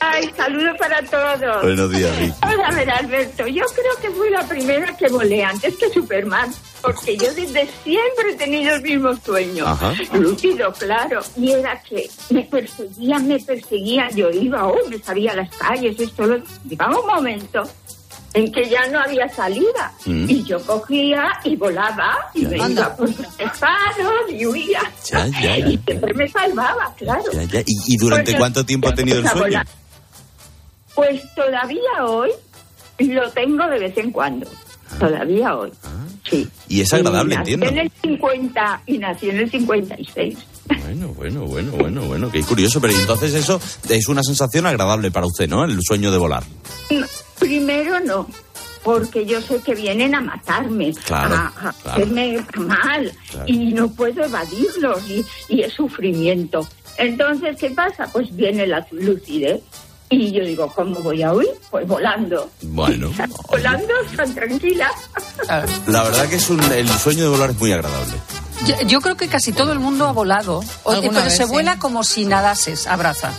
Ay, saludos para todos. Buenos días, Vicky. Vamos a ver, Alberto, yo creo que fui la primera que volé antes que Superman, porque yo desde siempre he tenido el mismo sueño. Ajá. Lúcido, claro. Y era que me perseguían, me perseguían. Yo iba, oh, me sabía las calles, esto, lo... Llegaba un momento en que ya no había salida. Mm. Y yo cogía y volaba y Ya. me iba por los tejados y huía. Ya, ya, ya. Y siempre me salvaba, claro. Ya, ya. ¿Y, y durante Porque cuánto tiempo ha tenido el a sueño? volar. Pues todavía hoy lo tengo de vez en cuando. Todavía hoy. Sí. Ah. Y es agradable, Y nací entiendo. en el 50 y nací en el 56. Bueno, bueno, bueno, bueno, bueno, qué curioso. Pero entonces eso es una sensación agradable para usted, ¿no? El sueño de volar. No, Primero no, porque yo sé que vienen a matarme, Claro, a, a claro. hacerme mal Claro. y no puedo evadirlos y, y es sufrimiento. Entonces, ¿qué pasa? Pues viene la lucidez y yo digo, ¿cómo voy a huir? Pues volando. Bueno, Volando tan tranquila. la verdad que es un, el sueño de volar es muy agradable. Yo, yo creo que casi todo el mundo ha volado, o- pero vez, se sí. vuela como si nadases, abraza.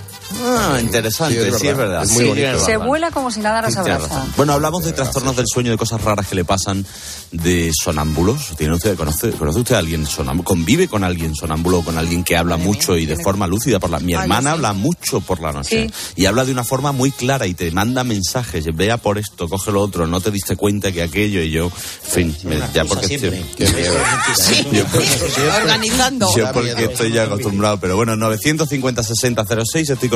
Ah, interesante, sí, es verdad. Es muy Sí, bonito. Se vuela como si nadaras, Tienes abraza. Bueno, hablamos de trastornos del sueño, de cosas raras que le pasan, de sonámbulos. ¿Tiene usted, conoce, ¿Conoce usted a alguien sonámbulo? ¿Convive con alguien sonámbulo, con alguien que habla mucho y de forma lúcida? por la Mi hermana sí. habla mucho por la noche y habla de una forma muy clara y te manda mensajes. Vea por esto, coge lo otro, no te diste cuenta que aquello y yo, en fin, me- ya porque estoy, Yo porque- Organizando. yo porque estoy ya acostumbrado, pero bueno, 950 60 06, estoy con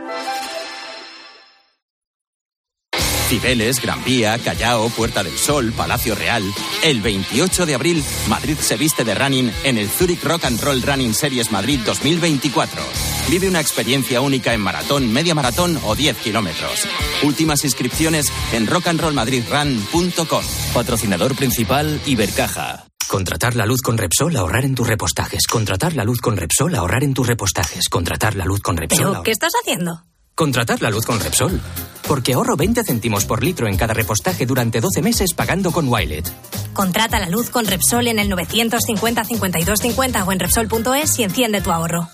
Cibeles, Gran Vía, Callao, Puerta del Sol, Palacio Real. El 28 de abril, Madrid se viste de running en el Zurich Rock and Roll Running Series Madrid 2024. Vive una experiencia única en maratón, media maratón o 10 kilómetros. Últimas inscripciones en rockandrollmadridrun.com. Patrocinador principal Ibercaja. Contratar la luz con Repsol, ahorrar en tus repostajes. Contratar la luz con Repsol, ahorrar en tus repostajes. Contratar la luz con Repsol. ¿Pero qué estás haciendo? Contratar la luz con Repsol. Porque ahorro 20 céntimos por litro en cada repostaje durante 12 meses pagando con Wilet. Contrata la luz con Repsol en el 950 52 50 o en Repsol.es y enciende tu ahorro.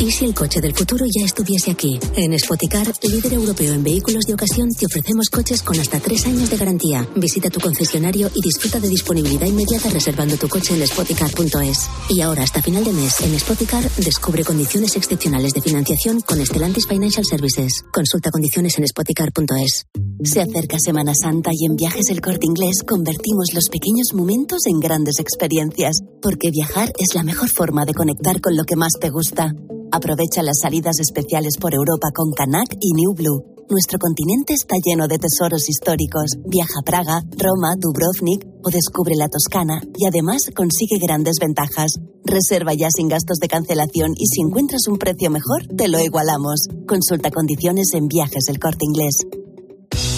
¿Y si el coche del futuro ya estuviese aquí? En Spoticar, líder europeo en vehículos de ocasión, te ofrecemos coches con hasta tres años de garantía. Visita tu concesionario y disfruta de disponibilidad inmediata reservando tu coche en spoticar.es. Y ahora, hasta final de mes, en Spoticar, descubre condiciones excepcionales de financiación con Stellantis Financial Services. Consulta condiciones en spoticar.es. Se acerca Semana Santa y en Viajes El Corte Inglés convertimos los pequeños momentos en grandes experiencias, porque viajar es la mejor forma de conectar con lo que más te gusta. Aprovecha las salidas especiales por Europa con Canac y New Blue. Nuestro continente está lleno de tesoros históricos. Viaja a Praga, Roma, Dubrovnik o descubre la Toscana y además consigue grandes ventajas. Reserva ya sin gastos de cancelación y si encuentras un precio mejor, te lo igualamos. Consulta condiciones en viajes el corte inglés.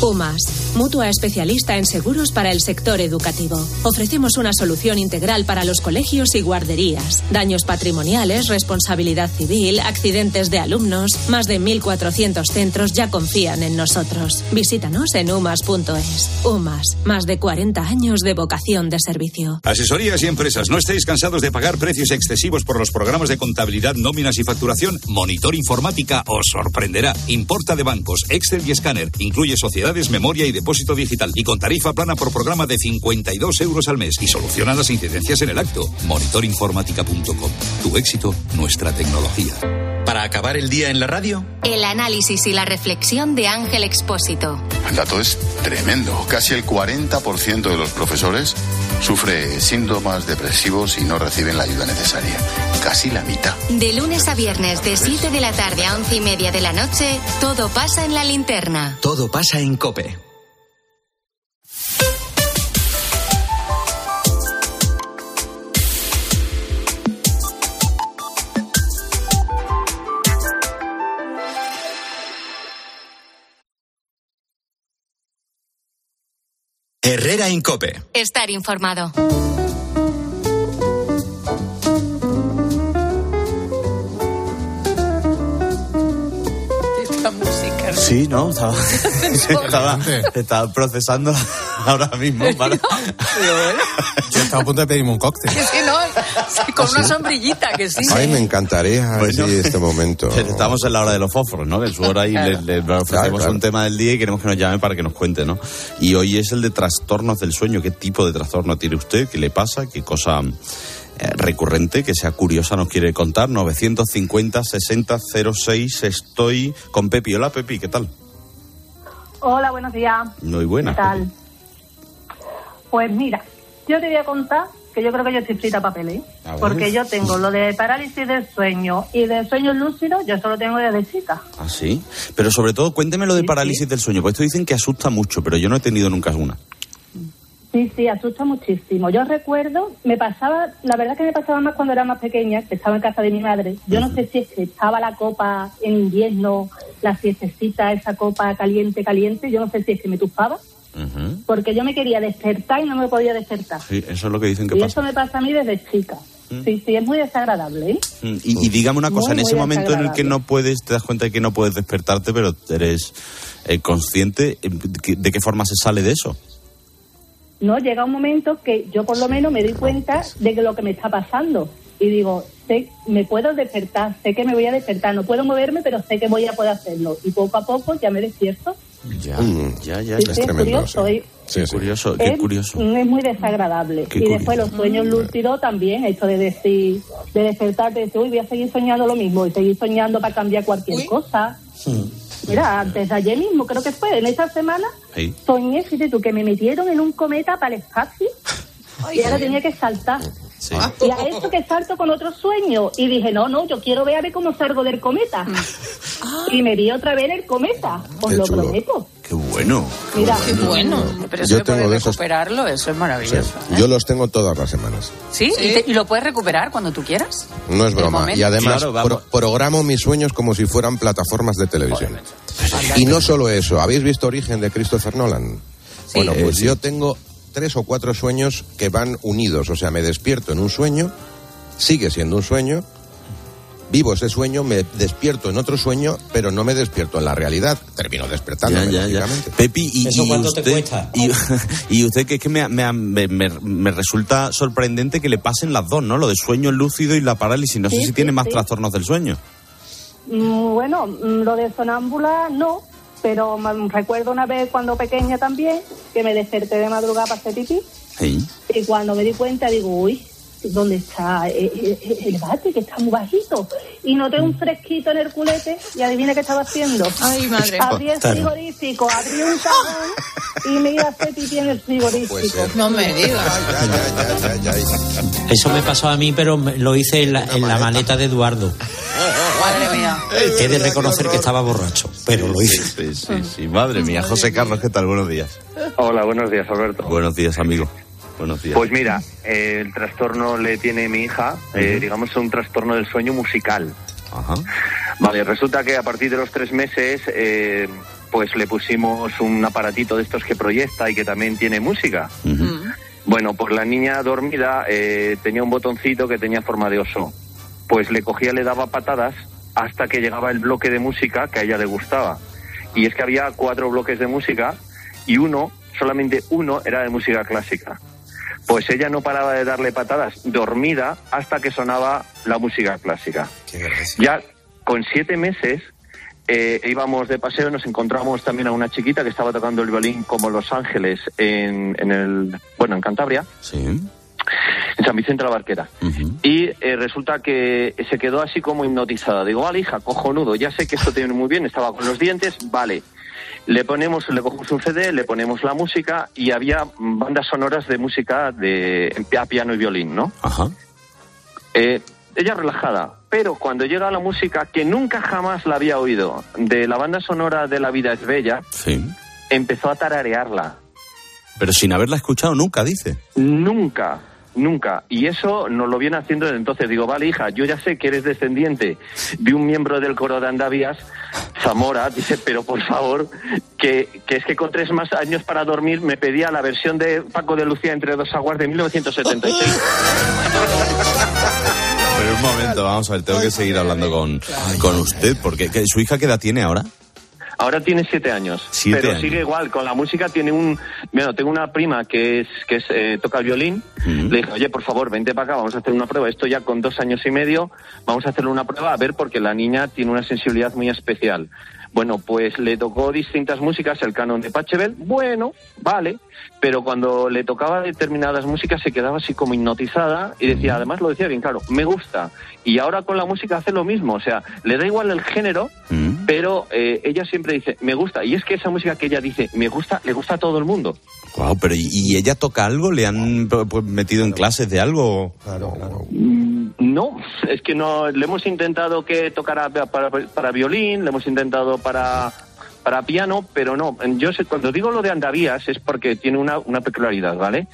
UMAS, mutua especialista en seguros para el sector educativo. Ofrecemos una solución integral para los colegios y guarderías. Daños patrimoniales, responsabilidad civil, accidentes de alumnos. Más de 1.400 centros ya confían en nosotros. Visítanos en umas.es. UMAS, más de 40 años de vocación de servicio. Asesorías y empresas, ¿no estáis cansados de pagar precios excesivos por los programas de contabilidad, nóminas y facturación? Monitor Informática os sorprenderá. Importa de bancos, Excel y escáner. Incluye sociedades, memoria y depósito digital. Y con tarifa plana por programa de 52 euros al mes. Y soluciona las incidencias en el acto. Monitorinformática.com. Tu éxito, nuestra tecnología. Para acabar el día en la radio, El análisis y la reflexión de Ángel Expósito. El dato es tremendo. Casi el 40% de los profesores sufre síntomas depresivos y no reciben la ayuda necesaria. Casi la mitad. De lunes a viernes, de 7 de la tarde a 11 y media de la noche, todo pasa en la linterna. todo pasa en Cope. Herrera en Cope. Estar informado. Sí, no, estaba, estaba, estaba procesando ahora mismo. Para... Yo estaba a punto de pedirme un cóctel. Que si no, sí, con una sombrillita, que sí. Ay, me encantaría Bueno. así este momento. Estamos en la hora de los fósforos, ¿no? Que su hora y le, le ofrecemos Claro, claro. un tema del día y queremos que nos llame para que nos cuente, ¿no? Y hoy es el de trastornos del sueño. ¿Qué tipo de trastorno tiene usted? ¿Qué le pasa? ¿Qué cosa eh, recurrente que sea curiosa nos quiere contar? 950 60 06. Estoy con Pepi. Hola, Pepi, ¿qué tal? Hola, buenos días. Muy buena. ¿Qué tal? Pues mira, yo te voy a contar que yo creo que yo estoy frita a papel, ¿eh? A ver. Porque yo tengo lo de parálisis del sueño y de sueños lúcidos, yo solo tengo desde chica. Ah, sí. Pero sobre todo, cuénteme lo de parálisis del sueño, porque esto dicen que asusta mucho, pero yo no he tenido nunca una. Sí, sí, asusta muchísimo. Yo recuerdo, me pasaba, la verdad que me pasaba más cuando era más pequeña, que estaba en casa de mi madre. Yo no sé si es que estaba la copa en invierno, la siestecita, esa copa caliente, caliente, yo no sé si es que me tufaba, porque yo me quería despertar y no me podía despertar. Sí, eso es lo que dicen que Y pasa. eso me pasa a mí desde chica. Sí, sí, es muy desagradable, ¿eh? Mm, Y, y dígame una cosa, Muy, en ese momento en el que no puedes, te das cuenta de que no puedes despertarte, pero eres eh, consciente, eh, ¿de qué- ¿de qué forma se sale de eso? No, llega un momento que yo por lo menos me doy cuenta de que lo que me está pasando. Y digo, sé, me puedo despertar, sé que me voy a despertar, no puedo moverme, pero sé que voy a poder hacerlo. Y poco a poco ya me despierto. Ya, Mm. ya, ya. Sí, ya. sí, es curioso. Sí, sí. Curioso, qué es, curioso. es muy desagradable. Qué y después los sueños lúcidos también, esto de decir, de despertarte, de decir, uy, voy a seguir soñando lo mismo y seguir soñando para cambiar cualquier cosa. Mira, antes de ayer mismo, creo que fue, en esa semana, Sí. soñé, fíjate tú, que me metieron en un cometa para el espacio y ahora tenía que saltar. Sí. Y a eso que salto con otro sueño. Y dije, no, no, yo quiero ver a ver cómo salgo del cometa. Y me vi otra vez en el cometa, os Qué lo chulo. prometo. Qué bueno. Mira, Qué bueno. Pero eso Yo de poder tengo de esos- recuperarlo, eso es maravilloso. Yo los tengo todas las semanas. ¿Sí? ¿Y, te- y lo puedes recuperar cuando tú quieras? No es broma. momento. Y además Claro, vamos. pro- programo mis sueños como si fueran plataformas de televisión. Y no solo eso. ¿Habéis visto Origen de Christopher Nolan? Bueno, Eh, pues sí. yo tengo tres o cuatro sueños que van unidos. O sea, me despierto en un sueño, sigue siendo un sueño, vivo ese sueño, me despierto en otro sueño, pero no me despierto en la realidad. Termino despertando, Ya, ya, ya. Pepi, y, ¿Eso y cuánto te usted, cuesta? Y, y usted que es que me, me, me- me- me resulta sorprendente que le pasen las dos, ¿no? Lo de sueño lúcido y la parálisis. No sé Sí, si tiene más sí. trastornos del sueño. Mm, Bueno, mm, lo de sonámbula no, pero recuerdo una vez cuando pequeña también que me desperté de madrugada para hacer pipí y cuando me di cuenta digo, uy, ¿dónde está eh, eh, el bate que está muy bajito? Y noté un fresquito en el culete y adivina qué estaba haciendo. Ay, madre. Abrí el frigorífico, abrí un cajón y me iba a hacer pipí en el frigorífico. No me digas. Eso me pasó a mí, pero lo hice en la, en la maleta de Eduardo. Madre mía. He de reconocer que estaba borracho, pero lo hice. Sí, sí, sí. Madre mía. José Carlos, ¿qué tal? Buenos días. Hola, buenos días, Alberto. Buenos días, amigo. Buenos días. Pues mira, eh, el trastorno le tiene mi hija, eh, digamos, un trastorno del sueño musical. Ajá. Vale, resulta que a partir de los tres meses, eh, pues le pusimos un aparatito de estos que proyecta y que también tiene música. Bueno, pues la niña dormida eh, tenía un botoncito que tenía forma de oso. Pues le cogía, le daba patadas hasta que llegaba el bloque de música que a ella le gustaba. Y es que había cuatro bloques de música y uno, solamente uno, era de música clásica. Pues ella no paraba de darle patadas dormida hasta que sonaba la música clásica. Ya con siete meses eh, íbamos de paseo, nos encontramos también a una chiquita que estaba tocando el violín como Los Ángeles en, en el, bueno, en Cantabria, Sí. En San Vicente la Barquera. Y eh, resulta que se quedó así como hipnotizada. Digo, vale, hija, cojonudo, ya sé que esto te viene muy bien, estaba con los dientes, vale. Le ponemos, le cogemos un CD, le ponemos la música y había bandas sonoras de música de a piano y violín, ¿no? Ajá. Eh, ella relajada, pero cuando llega la música que nunca jamás la había oído, de la banda sonora de La vida es bella, Sí. empezó a tararearla. Pero sin haberla escuchado nunca, dice. Nunca, nunca. Y eso nos lo viene haciendo desde entonces. Digo, vale, hija, yo ya sé que eres descendiente de un miembro del coro de Andavías, Zamora, dice, pero por favor, que, que es que con tres más años para dormir me pedía la versión de Paco de Lucía entre dos aguas de 1976. Pero un momento, vamos a ver, tengo que seguir hablando con, con usted, porque ¿qué- ¿su hija qué edad tiene ahora? Ahora tiene siete años, Siete pero años. sigue igual. Con la música tiene un... Bueno, tengo una prima que es que es, eh, toca el violín. Le dije, oye, por favor, vente para acá, vamos a hacer una prueba. Esto ya con dos años y medio, vamos a hacerle una prueba a ver porque la niña tiene una sensibilidad muy especial. Bueno, pues le tocó distintas músicas, el canon de Pachelbel, bueno, vale, pero cuando le tocaba determinadas músicas se quedaba así como hipnotizada y decía, además lo decía bien claro, me gusta. Y ahora con la música hace lo mismo, o sea, le da igual el género, pero eh, ella siempre dice, me gusta. Y es que esa música que ella dice, me gusta, le gusta a todo el mundo. Wow, pero ¿y, y ella toca algo? ¿Le han pues, metido en clases de algo? Mm, No, es que no, le hemos intentado que tocara para, para violín, le hemos intentado para, para piano, pero no. Yo sé, cuando digo lo de Andavías es porque tiene una, una peculiaridad, ¿vale?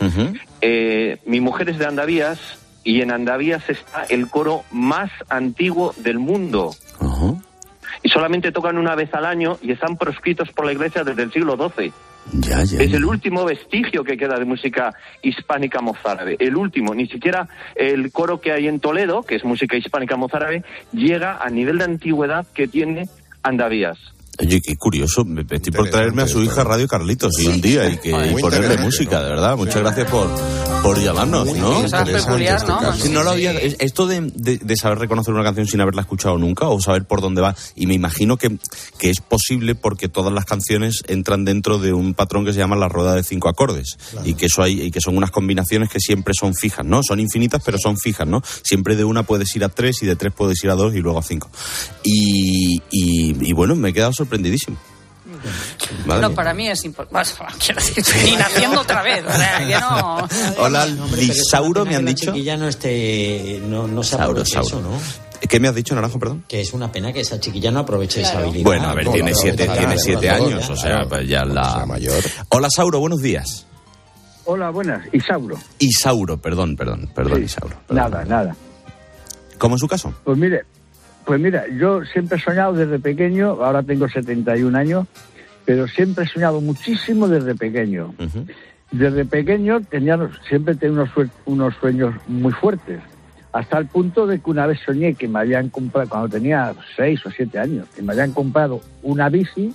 Eh, mi mujer es de Andavías y en Andavías está el coro más antiguo del mundo. Y solamente tocan una vez al año y están proscritos por la iglesia desde el siglo XII. Es el último vestigio que queda de música hispánica mozárabe. El último, ni siquiera el coro que hay en Toledo, que es música hispánica mozárabe, llega a nivel de antigüedad que tiene Andavías. Oye, qué curioso. Me- Estoy por traerme a su hija Radio Carlitos y un día y, que, y ponerle música, de verdad. Muchas gracias por, por llamarnos, ¿no? Muy Cosa peculiar, este ¿no? caso. Sí, no lo había, es- esto de, de- de saber reconocer una canción sin haberla escuchado nunca o saber por dónde va, y me imagino que, que es posible porque todas las canciones entran dentro de un patrón que se llama la rueda de cinco acordes y que eso hay y que son unas combinaciones que siempre son fijas, ¿no? Son infinitas pero son fijas, ¿no? Siempre de una puedes ir a tres y de tres puedes ir a dos y luego a cinco. Y, y, y bueno, me he quedado sorprendidísimo. Madre No, mía. para mí es importante. quiero decir, ni naciendo otra vez. O sea, que no. Hola, Lisauro, es una me han pena que dicho. La chiquilla no esté, no, no se Sauro, aproveche Sauro. eso, ¿no? ¿Qué me has dicho, Naranjo, perdón? Que es una pena que esa chiquilla no aproveche esa habilidad. Bueno, a ver, No, tiene siete, tiene siete años, ya. o sea, pues ya la... mayor. Hola, Sauro, buenos días. Hola, buenas. Isauro. Isauro, perdón, perdón, perdón, Isauro. perdón. Nada, nada. ¿Cómo es su caso? Pues mire, pues mira, yo siempre he soñado desde pequeño, ahora tengo 71 años, pero siempre he soñado muchísimo desde pequeño. Desde pequeño tenía, siempre tenía unos, unos sueños muy fuertes, hasta el punto de que una vez soñé que me habían comprado, cuando tenía 6 o 7 años, que me habían comprado una bici,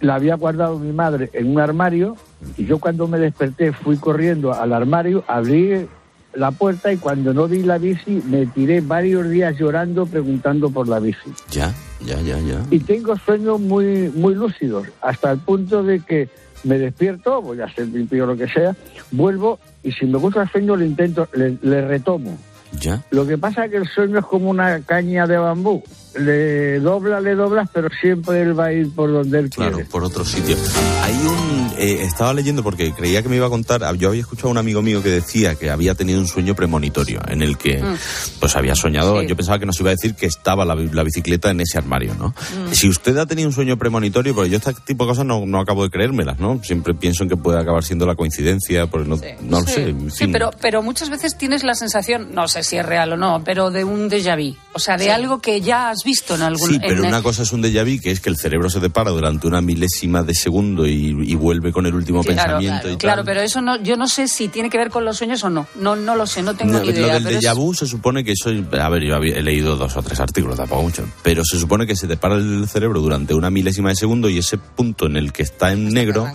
la había guardado mi madre en un armario y yo cuando me desperté fui corriendo al armario, abrí la puerta y cuando no vi la bici me tiré varios días llorando preguntando por la bici. Ya, ya, ya, ya. Y tengo sueños muy, muy lúcidos, hasta el punto de que me despierto, voy a hacer pipí o lo que sea, vuelvo y si me gusta el sueño le intento, le, le retomo. Ya. Lo que pasa es que el sueño es como una caña de bambú. Le doblas, le doblas, pero siempre él va a ir por donde él Claro, quiere. por otro sitio. Hay un. eh, estaba leyendo porque creía que me iba a contar. Yo había escuchado a un amigo mío que decía que había tenido un sueño premonitorio en el que, Mm. pues, había soñado. Sí. Yo pensaba que nos iba a decir que estaba la, bi- la bicicleta en ese armario, ¿no? Si usted ha tenido un sueño premonitorio, porque yo este tipo de cosas no, no acabo de creérmelas, ¿no? Siempre pienso en que puede acabar siendo la coincidencia, porque no, no lo Sí, sé. en Sí, pero, pero muchas veces tienes la sensación, no sé si es real o no, pero de un déjà vu. O sea, de Sí. algo que ya has visto en algún... Sí, pero en- una cosa es un déjà vu, que es que el cerebro se depara durante una milésima de segundo y, y vuelve con el último pensamiento claro, y claro, tal. pero eso no, yo no sé si tiene que ver con los sueños o no. No, no lo sé, no tengo No, ni idea. lo del pero déjà es- vu se supone que eso, a ver, yo he leído dos o tres artículos, tampoco mucho, pero se supone que se te para el cerebro durante una milésima de segundo y ese punto en el que está en negro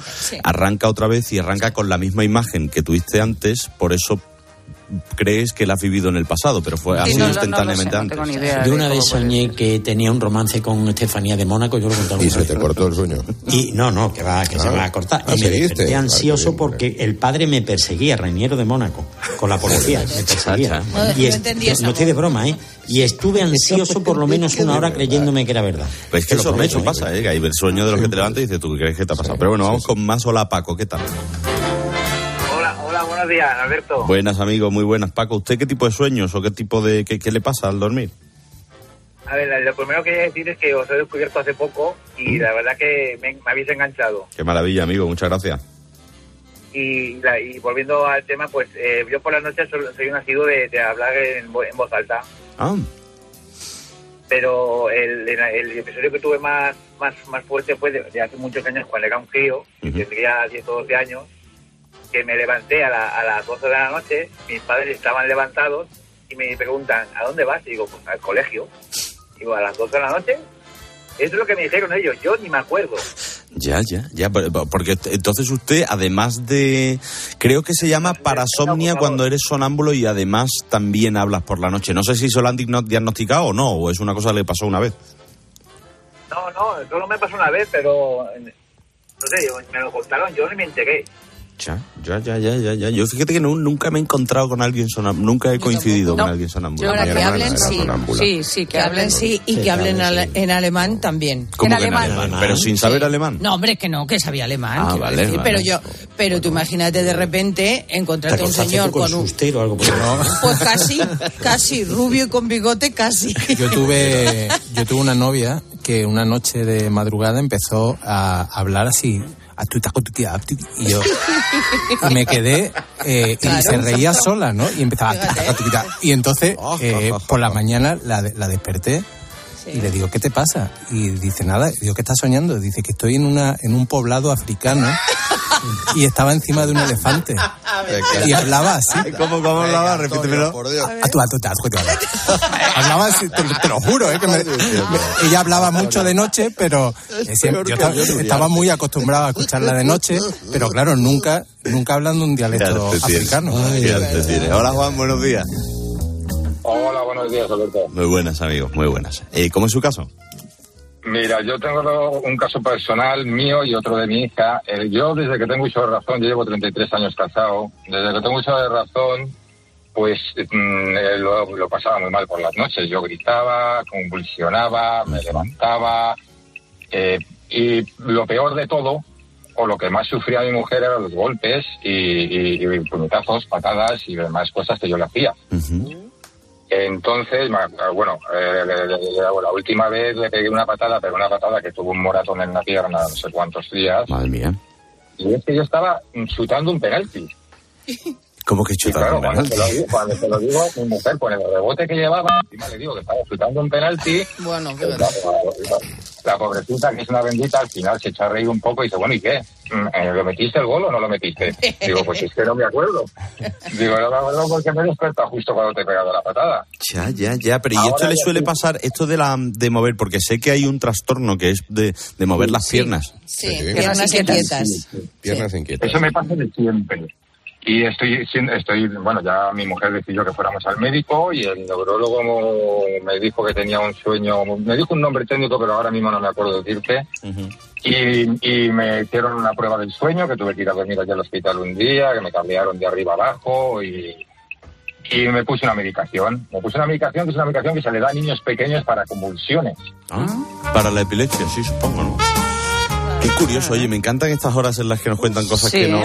arranca otra vez y arranca con la misma imagen que tuviste antes, por eso crees que la has vivido en el pasado, pero fue así instantáneamente antes. Yo una vez soñé que tenía un romance con Estefanía de Mónaco, yo lo conté Y se te cortó el sueño. Y no, no, que va, que se va a cortar. Ah, y me ansioso porque el padre me perseguía, Reiniero de Mónaco, con la policía, me perseguía. No, Y es- estoy de broma, ¿eh? Y estuve ansioso por lo menos una hora creyéndome que era verdad. Pues es que eso, prometo, eso pasa, ¿eh? Que hay sueños de los que te levantas y dices, ¿tú qué crees que te ha pasado? Pero bueno, vamos con más. Hola, Paco, ¿qué tal? Buenos días, Alberto. Buenas, amigos, muy buenas. Paco, ¿usted qué tipo de sueños o qué tipo de... qué, qué le pasa al dormir? A ver, lo primero que quería decir es que os he descubierto hace poco y la verdad que me, me habéis enganchado. Qué maravilla, amigo, muchas gracias. Y, la- y volviendo al tema, pues eh, yo por las noches soy, un asiduo de, de hablar en, en voz alta, Ah, pero el, el episodio que tuve más más más fuerte fue de, de hace muchos años cuando era un crío, y tendría 10 o 12 años, que me levanté a, la- a las 12 de la noche, mis padres estaban levantados y me preguntan, ¿a dónde vas? Y digo, pues al colegio. Digo, ¿a las 12 de la noche? Eso es lo que me dijeron ellos, yo ni me acuerdo. ya, ya, ya, por- porque entonces usted, además de... Creo que se llama parasomnia cuando eres sonámbulo y además también hablas por la noche. No sé si se lo han diagnosticado o no, o es una cosa que le pasó una vez. No, no, solo me pasó una vez, pero no sé, me lo contaron, yo ni me enteré. Ya, ya, ya, ya, ya, ya. Yo fíjate que no- nunca me he encontrado con alguien sonámbulo, nunca he coincidido con alguien sonámbulo. Ahora, que hablen, sí. Sí, sí, que hablen sí y que hablen ale- en alemán también. ¿Cómo que en alemán? Pero sin saber alemán. No, hombre, que no, que sabía alemán. Ah, vale, decir, vale. Pero yo, pero tú imagínate de repente encontrarte un señor con con un, sustero o algo por el pues casi, casi rubio y con bigote, casi. Yo tuve, yo tuve una novia que una noche de madrugada empezó a hablar así. A tu taco, tu tía, tu tía, Y yo y me quedé eh, y se reía sola, ¿no? Y empezaba a. Y entonces eh, por la mañana la, la desperté y le digo, ¿qué te pasa? Y dice, nada, Y digo, ¿qué estás soñando? Dice que estoy en una en un poblado africano y estaba encima de un elefante. Y hablaba así. ¿Cómo, cómo hablaba? Repítemelo. A tu, a tu, a tu, a tu. Hablaba así, te, te lo juro, ¿eh? que me- me- ella hablaba mucho de noche, pero eh, siempre- yo estaba, estaba muy acostumbrado a escucharla de noche, pero claro, nunca, nunca hablando un dialecto africano. Hola Juan, buenos días. Hola, buenos días, Alberto. Muy buenas, amigos, muy buenas. Eh, ¿Cómo es su caso? Mira, yo tengo un caso personal mío y otro de mi hija. Eh, yo, desde que tengo uso razón, yo llevo 33 años casado, desde que tengo uso razón, pues mm, eh, lo, lo pasaba muy mal por las noches. Yo gritaba, convulsionaba, me levantaba. eh, y lo peor de todo, o lo que más sufría mi mujer, eran los golpes y, y, y puñetazos, patadas y demás cosas que yo le hacía. Entonces, ma- bueno, eh, la última vez le pegué una patada, pero una patada que tuvo un moratón en la pierna no sé cuántos días. Madre mía. Y es que yo estaba chutando un penalti. ¿Cómo que Y chutar claro, un cuando te, lo digo, cuando te lo digo, mi mujer con el rebote que llevaba, encima le digo que estaba chutando un penalti. Bueno, la, la- la pobrecita, que es una bendita, al final se echa a reír un poco y dice, bueno, ¿y qué? Mm, ¿Lo metiste el gol o no lo metiste? Digo, pues es que no me acuerdo. Digo, no me acuerdo porque me he despertado justo cuando te he pegado la patada. Ya, ya, ya, pero ¿y esto le suele sí. pasar, esto de la de mover, porque sé que hay un trastorno que es de, de mover las piernas? Sí, piernas inquietas. Piernas inquietas. Eso me pasa de siempre. Y estoy, estoy, bueno, ya mi mujer decidió que fuéramos al médico y el neurólogo me dijo que tenía un sueño, me dijo un nombre técnico, pero ahora mismo no me acuerdo decirte. Y, y me hicieron una prueba del sueño, que tuve que ir a dormir allá al hospital un día, que me cambiaron de arriba abajo y, y me puse una medicación. Me puse una medicación que es una medicación que se le da a niños pequeños para convulsiones. Para la epilepsia, sí, supongo, ¿no? Qué curioso, oye, me encantan estas horas en las que nos cuentan cosas Sí. que no...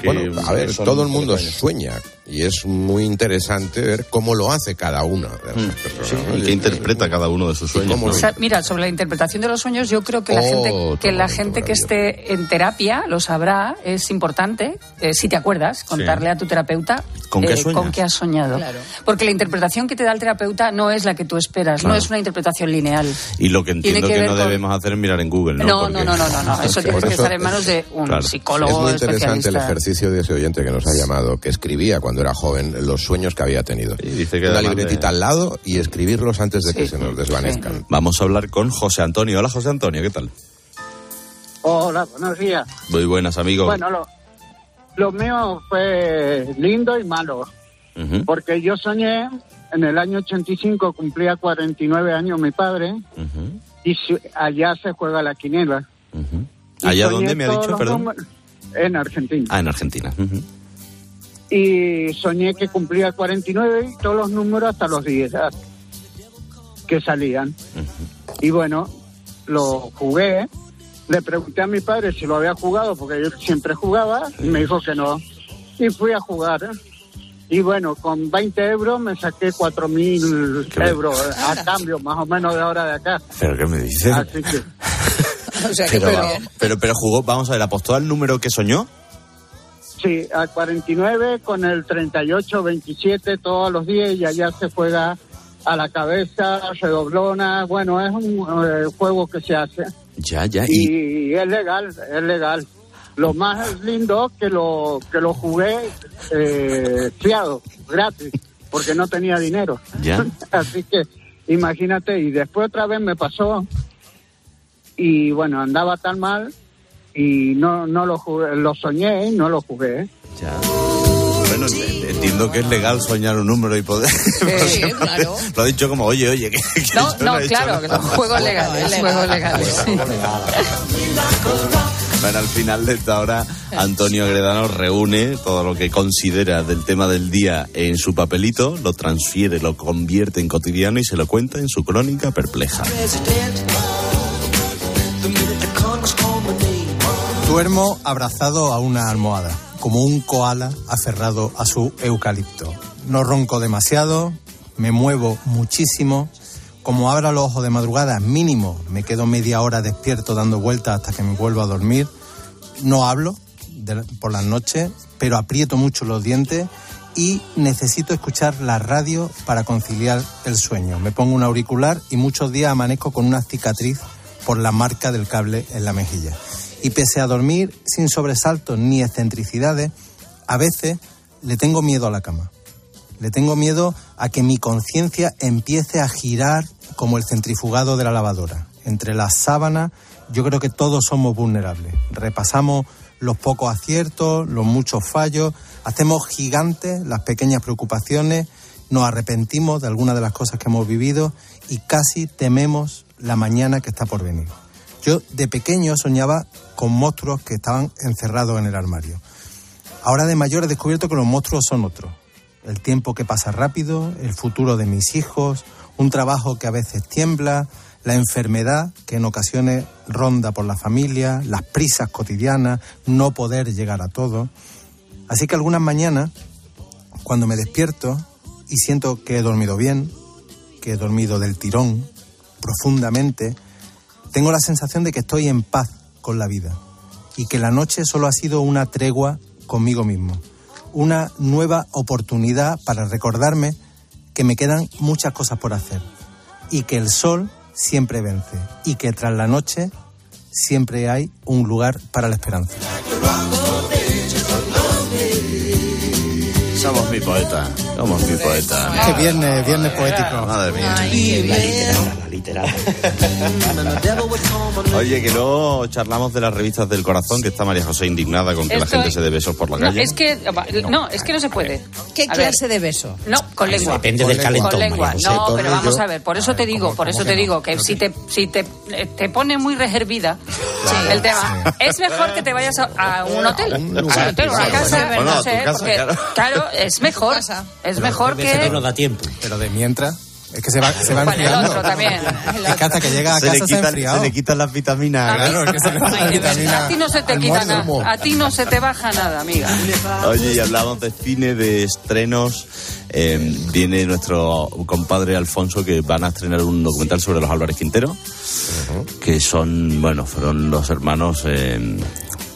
Que Bueno, a ver, todo el un mundo sueña y es muy interesante ver cómo lo hace cada una de las personas. ¿no? y que interpreta cada uno de sus sueños. ¿no? O sea, mira, sobre la interpretación de los sueños, yo creo que la Oh, gente que la gente que esté en terapia lo sabrá. Es importante, eh, si te acuerdas, contarle a tu terapeuta ¿Con qué eh, sueñas? con qué has soñado. Porque la interpretación que te da el terapeuta no es la que tú esperas, no Claro. es una interpretación lineal. Y lo que Tiene entiendo que que, no con- debemos hacer es mirar en Google, ¿no? No, Porque- no, no, no, no, no, eso tienes Por que estar en manos de un Claro. Es psicólogo muy interesante el ejercicio de ese oyente que nos ha llamado, que escribía cuando era joven los sueños que había tenido. dice que Una libretita de- al lado y escribirlos antes de que se nos desvanezcan. Vamos a hablar con José Antonio. Hola, José Antonio, ¿qué tal? Hola, buenos días. Muy buenas, amigo. Bueno, lo, lo mío fue lindo y malo, Ujú, porque yo soñé, en el año 85 cumplía 49 años mi padre, ujú. y su- allá se juega la quiniela. Y ¿Allá soñé dónde me ha dicho, perdón? En Argentina. Ah, en Argentina. Y soñé que cumplía 49 y todos los números hasta los 10 ah, que salían. Y bueno, lo jugué. Le pregunté a mi padre si lo había jugado, porque yo siempre jugaba, y me dijo que no. Y fui a jugar. Y bueno, con 20 euros me saqué 4 mil euros a cambio, más o menos de ahora de acá. ¿Pero qué me dices? Así que, pero, pero, pero jugó, vamos a ver, apostó al número que soñó. Sí, a 49 con el 38, 27 todos los días y allá se juega a la cabeza, redoblona. Bueno, es un eh, juego que se hace. Ya, ya. Y, y es legal, es legal. Lo más lindo que lo que lo jugué eh, fiado, gratis, porque no tenía dinero. ya. Así que imagínate, y después otra vez me pasó y bueno, andaba tan mal y no no lo jugué, lo soñé no lo jugué. Ya. Bueno, en- entiendo que es legal soñar un número y poder. Sí, claro. Lo ha dicho como, oye, oye, que, que No, no, claro, que son juegos legales, juegos legales. Bueno, al final de esta hora, Antonio Gredano reúne todo lo que considera del tema del día en su papelito, lo transfiere, lo convierte en cotidiano y se lo cuenta en su crónica perpleja. Duermo abrazado a una almohada, como un koala aferrado a su eucalipto. No ronco demasiado, me muevo muchísimo. Como abra los ojos de madrugada, mínimo, me quedo media hora despierto dando vueltas hasta que me vuelvo a dormir. No hablo por las noches, pero aprieto mucho los dientes y necesito escuchar la radio para conciliar el sueño. Me pongo un auricular y muchos días amanezco con una cicatriz por la marca del cable en la mejilla. Y pese a dormir sin sobresaltos ni excentricidades, a veces le tengo miedo a la cama. Le tengo miedo a que mi conciencia empiece a girar como el centrifugado de la lavadora. Entre las sábanas yo creo que todos somos vulnerables. Repasamos los pocos aciertos, los muchos fallos, hacemos gigantes las pequeñas preocupaciones, nos arrepentimos de algunas de las cosas que hemos vivido y casi tememos la mañana que está por venir. Yo de pequeño soñaba con monstruos que estaban encerrados en el armario. Ahora de mayor he descubierto que los monstruos son otros. El tiempo que pasa rápido, el futuro de mis hijos, un trabajo que a veces tiembla, la enfermedad que en ocasiones ronda por la familia, las prisas cotidianas, no poder llegar a todo. Así que algunas mañanas, cuando me despierto y siento que he dormido bien, que he dormido del tirón, profundamente, tengo la sensación de que estoy en paz con la vida y que la noche solo ha sido una tregua conmigo mismo, una nueva oportunidad para recordarme que me quedan muchas cosas por hacer y que el sol siempre vence y que tras la noche siempre hay un lugar para la esperanza. Somos mi poeta. Como mi poeta. Que viernes, viernes poético. Madre mía. La literal. Oye, que no charlamos de las revistas del corazón, que está María José indignada con que la gente se dé besos por la No, calle. es que no, es que no se puede. ¿Qué A clase de beso? No, con lengua. Depende del calentón, Con lengua. José. No, pero vamos a ver, por eso te digo, por eso te digo que si te si te, eh, te pone muy reservida el tema, es mejor que te vayas a, a un hotel, a un lugar hotel, una casa, no a sé, porque claro, es mejor, es mejor que no da tiempo. Pero de mientras, es que se va, se va Bueno, el enfriando. otro también. Es que hasta que llega a se, casa le se ha quitan, enfriado. se le quitan las vitaminas. Claro, es que se le va la vitamina. A ti no se te quita nada, a ti no se te baja nada, amiga. Oye, y hablamos de cine, de estrenos. Eh, viene nuestro compadre Alfonso que van a estrenar un documental sobre los Álvarez Quintero, que son, bueno, fueron los hermanos. eh,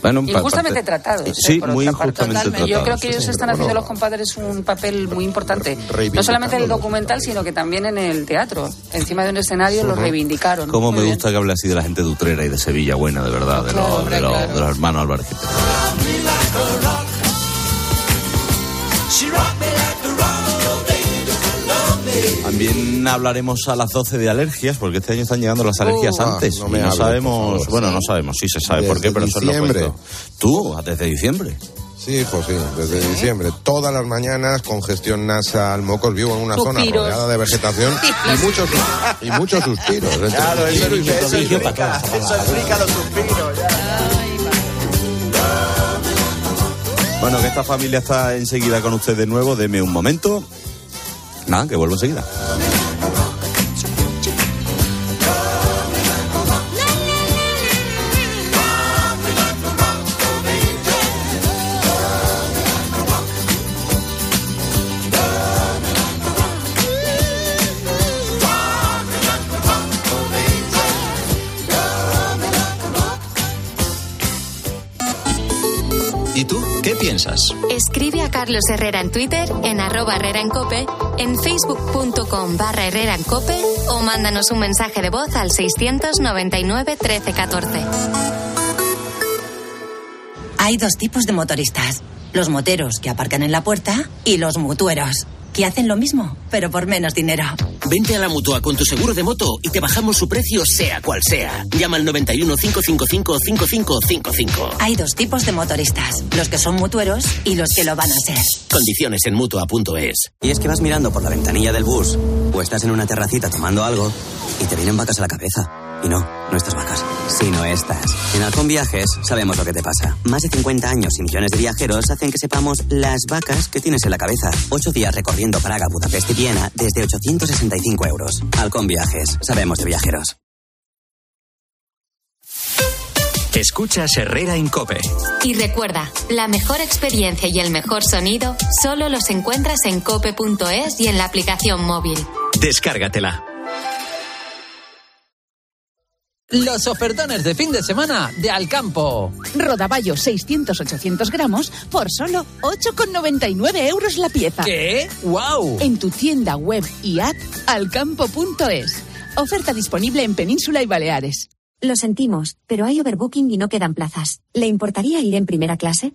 bueno, Injustamente parte- tratados. ¿eh? Sí, muy injustamente tratados. Yo creo que ellos sí. están haciendo los compadres un papel muy importante. No solamente en el documental, sino que también en el teatro. Encima de un escenario los reivindicaron. Cómo Muy me bien. gusta que hable así de la gente de Utrera y de Sevilla buena, de verdad, de, los, de, los, de los hermanos Álvarez. También hablaremos a las 12 de alergias, porque este año están llegando las alergias Uh, antes. no me y no sabemos, favor. bueno, no sabemos, sí se sabe por qué, pero eso es lo diciembre. cuento. Tú, desde diciembre. Sí, hijo, sí, desde diciembre. Todas las mañanas, congestión nasal, mocos, vivo en una zona rodeada de vegetación y muchos, y muchos suspiros. entre Claro, eso, suspiro y eso explica, eso explica los suspiros. Bueno, que esta familia está enseguida con usted de nuevo. Deme un momento. Nada, que vuelvo enseguida. Carlos Herrera en Twitter, en arroba Herrera en Cope, en facebook.com barra Herrera en Cope o mándanos un mensaje de voz al 699 1314. Hay dos tipos de motoristas. Los moteros que aparcan en la puerta y los mutueros, que hacen lo mismo, pero por menos dinero. Vente a la mutua con tu seguro de moto y te bajamos su precio sea cual sea. Llama al 91 555 5555. Hay dos tipos de motoristas, los que son mutueros y los que lo van a ser. Condiciones en mutua.es. Y es que vas mirando por la ventanilla del bus o estás en una terracita tomando algo y te vienen vacas a la cabeza. Y no, no estas vacas, sino estas. En Halcón Viajes sabemos lo que te pasa. Más de 50 años y millones de viajeros hacen que sepamos las vacas que tienes en la cabeza. Ocho días recorriendo Praga, Budapest y Viena desde 865 euros. Halcón Viajes, sabemos de viajeros. Escuchas Herrera en Cope. Y recuerda, la mejor experiencia y el mejor sonido solo los encuentras en cope.es y en la aplicación móvil. Descárgatela. Los ofertones de fin de semana de Alcampo. Rodaballo 600-800 gramos por solo 8,99 euros la pieza. ¿Qué? ¡Wow! En tu tienda web y app alcampo.es. Oferta disponible en Península y Baleares. Lo sentimos, pero hay overbooking y no quedan plazas. ¿Le importaría ir en primera clase?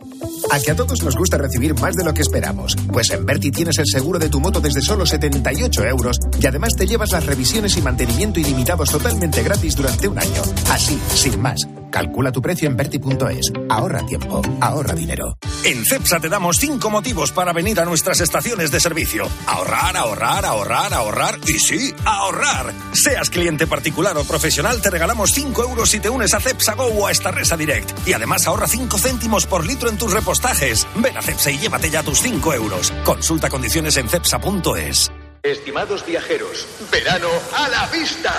A que a todos nos gusta recibir más de lo que esperamos. Pues en Berti tienes el seguro de tu moto desde solo 78 euros y además te llevas las revisiones y mantenimiento ilimitados totalmente gratis durante un año. Así, sin más. Calcula tu precio en Berti.es. Ahorra tiempo, ahorra dinero. En CEPSA te damos cinco motivos para venir a nuestras estaciones de servicio. Ahorrar, ahorrar, ahorrar, ahorrar y sí, ahorrar. Seas cliente particular o profesional, te regalamos 5 euros si te unes a CEPSA Go o a esta Resa Direct. Y además ahorra 5 céntimos por litro en tus repostajes. Ven a CEPSA y llévate ya tus 5 euros. Consulta condiciones en CEPSA.es. Estimados viajeros, verano a la vista.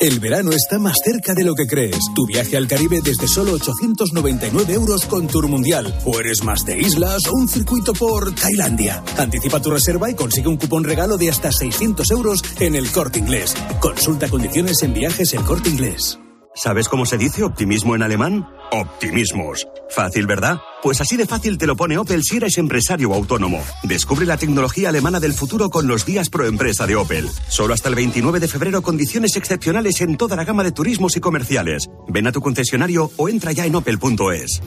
El verano está más cerca de lo que crees. Tu viaje al Caribe desde solo 899 euros con Tour Mundial. O eres más de islas o un circuito por Tailandia. Anticipa tu reserva y consigue un cupón regalo de hasta 600 euros en el Corte Inglés. Consulta condiciones en viajes el Corte Inglés. ¿Sabes cómo se dice optimismo en alemán? Optimismos. Fácil, ¿verdad? Pues así de fácil te lo pone Opel si eres empresario autónomo. Descubre la tecnología alemana del futuro con los días pro empresa de Opel. Solo hasta el 29 de febrero condiciones excepcionales en toda la gama de turismos y comerciales. Ven a tu concesionario o entra ya en opel.es.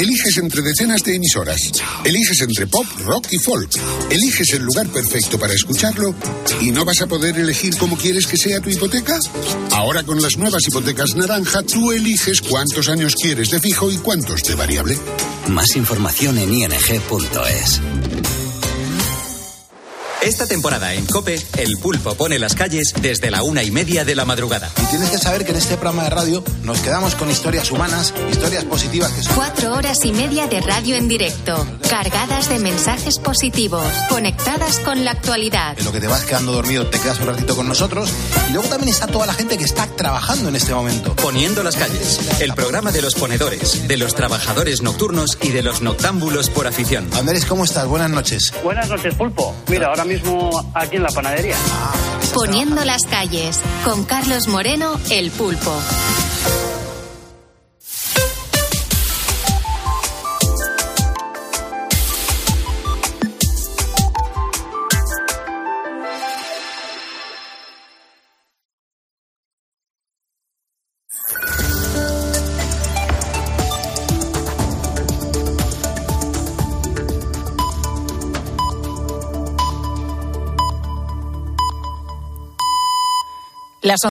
Eliges entre decenas de emisoras. Eliges entre pop, rock y folk. Eliges el lugar perfecto para escucharlo y no vas a poder elegir cómo quieres que sea tu hipoteca. Ahora con las nuevas hipotecas naranja, tú eliges cuántos años quieres de fijo y cuántos de variable. Más información en ing.es. Esta temporada en Cope, el pulpo pone las calles desde la una y media de la madrugada. Y tienes que saber que en este programa de radio nos quedamos con historias humanas, historias positivas que son. Cuatro horas y media de radio en directo, cargadas de mensajes positivos, conectadas con la actualidad. En lo que te vas quedando dormido, te quedas un ratito con nosotros. Y luego también está toda la gente que está trabajando en este momento. Poniendo las calles, el programa de los ponedores, de los trabajadores nocturnos y de los noctámbulos por afición. Andrés, ¿cómo estás? Buenas noches. Buenas noches, pulpo. Mira, ahora mismo aquí en la panadería. Poniendo las calles, con Carlos Moreno, el pulpo.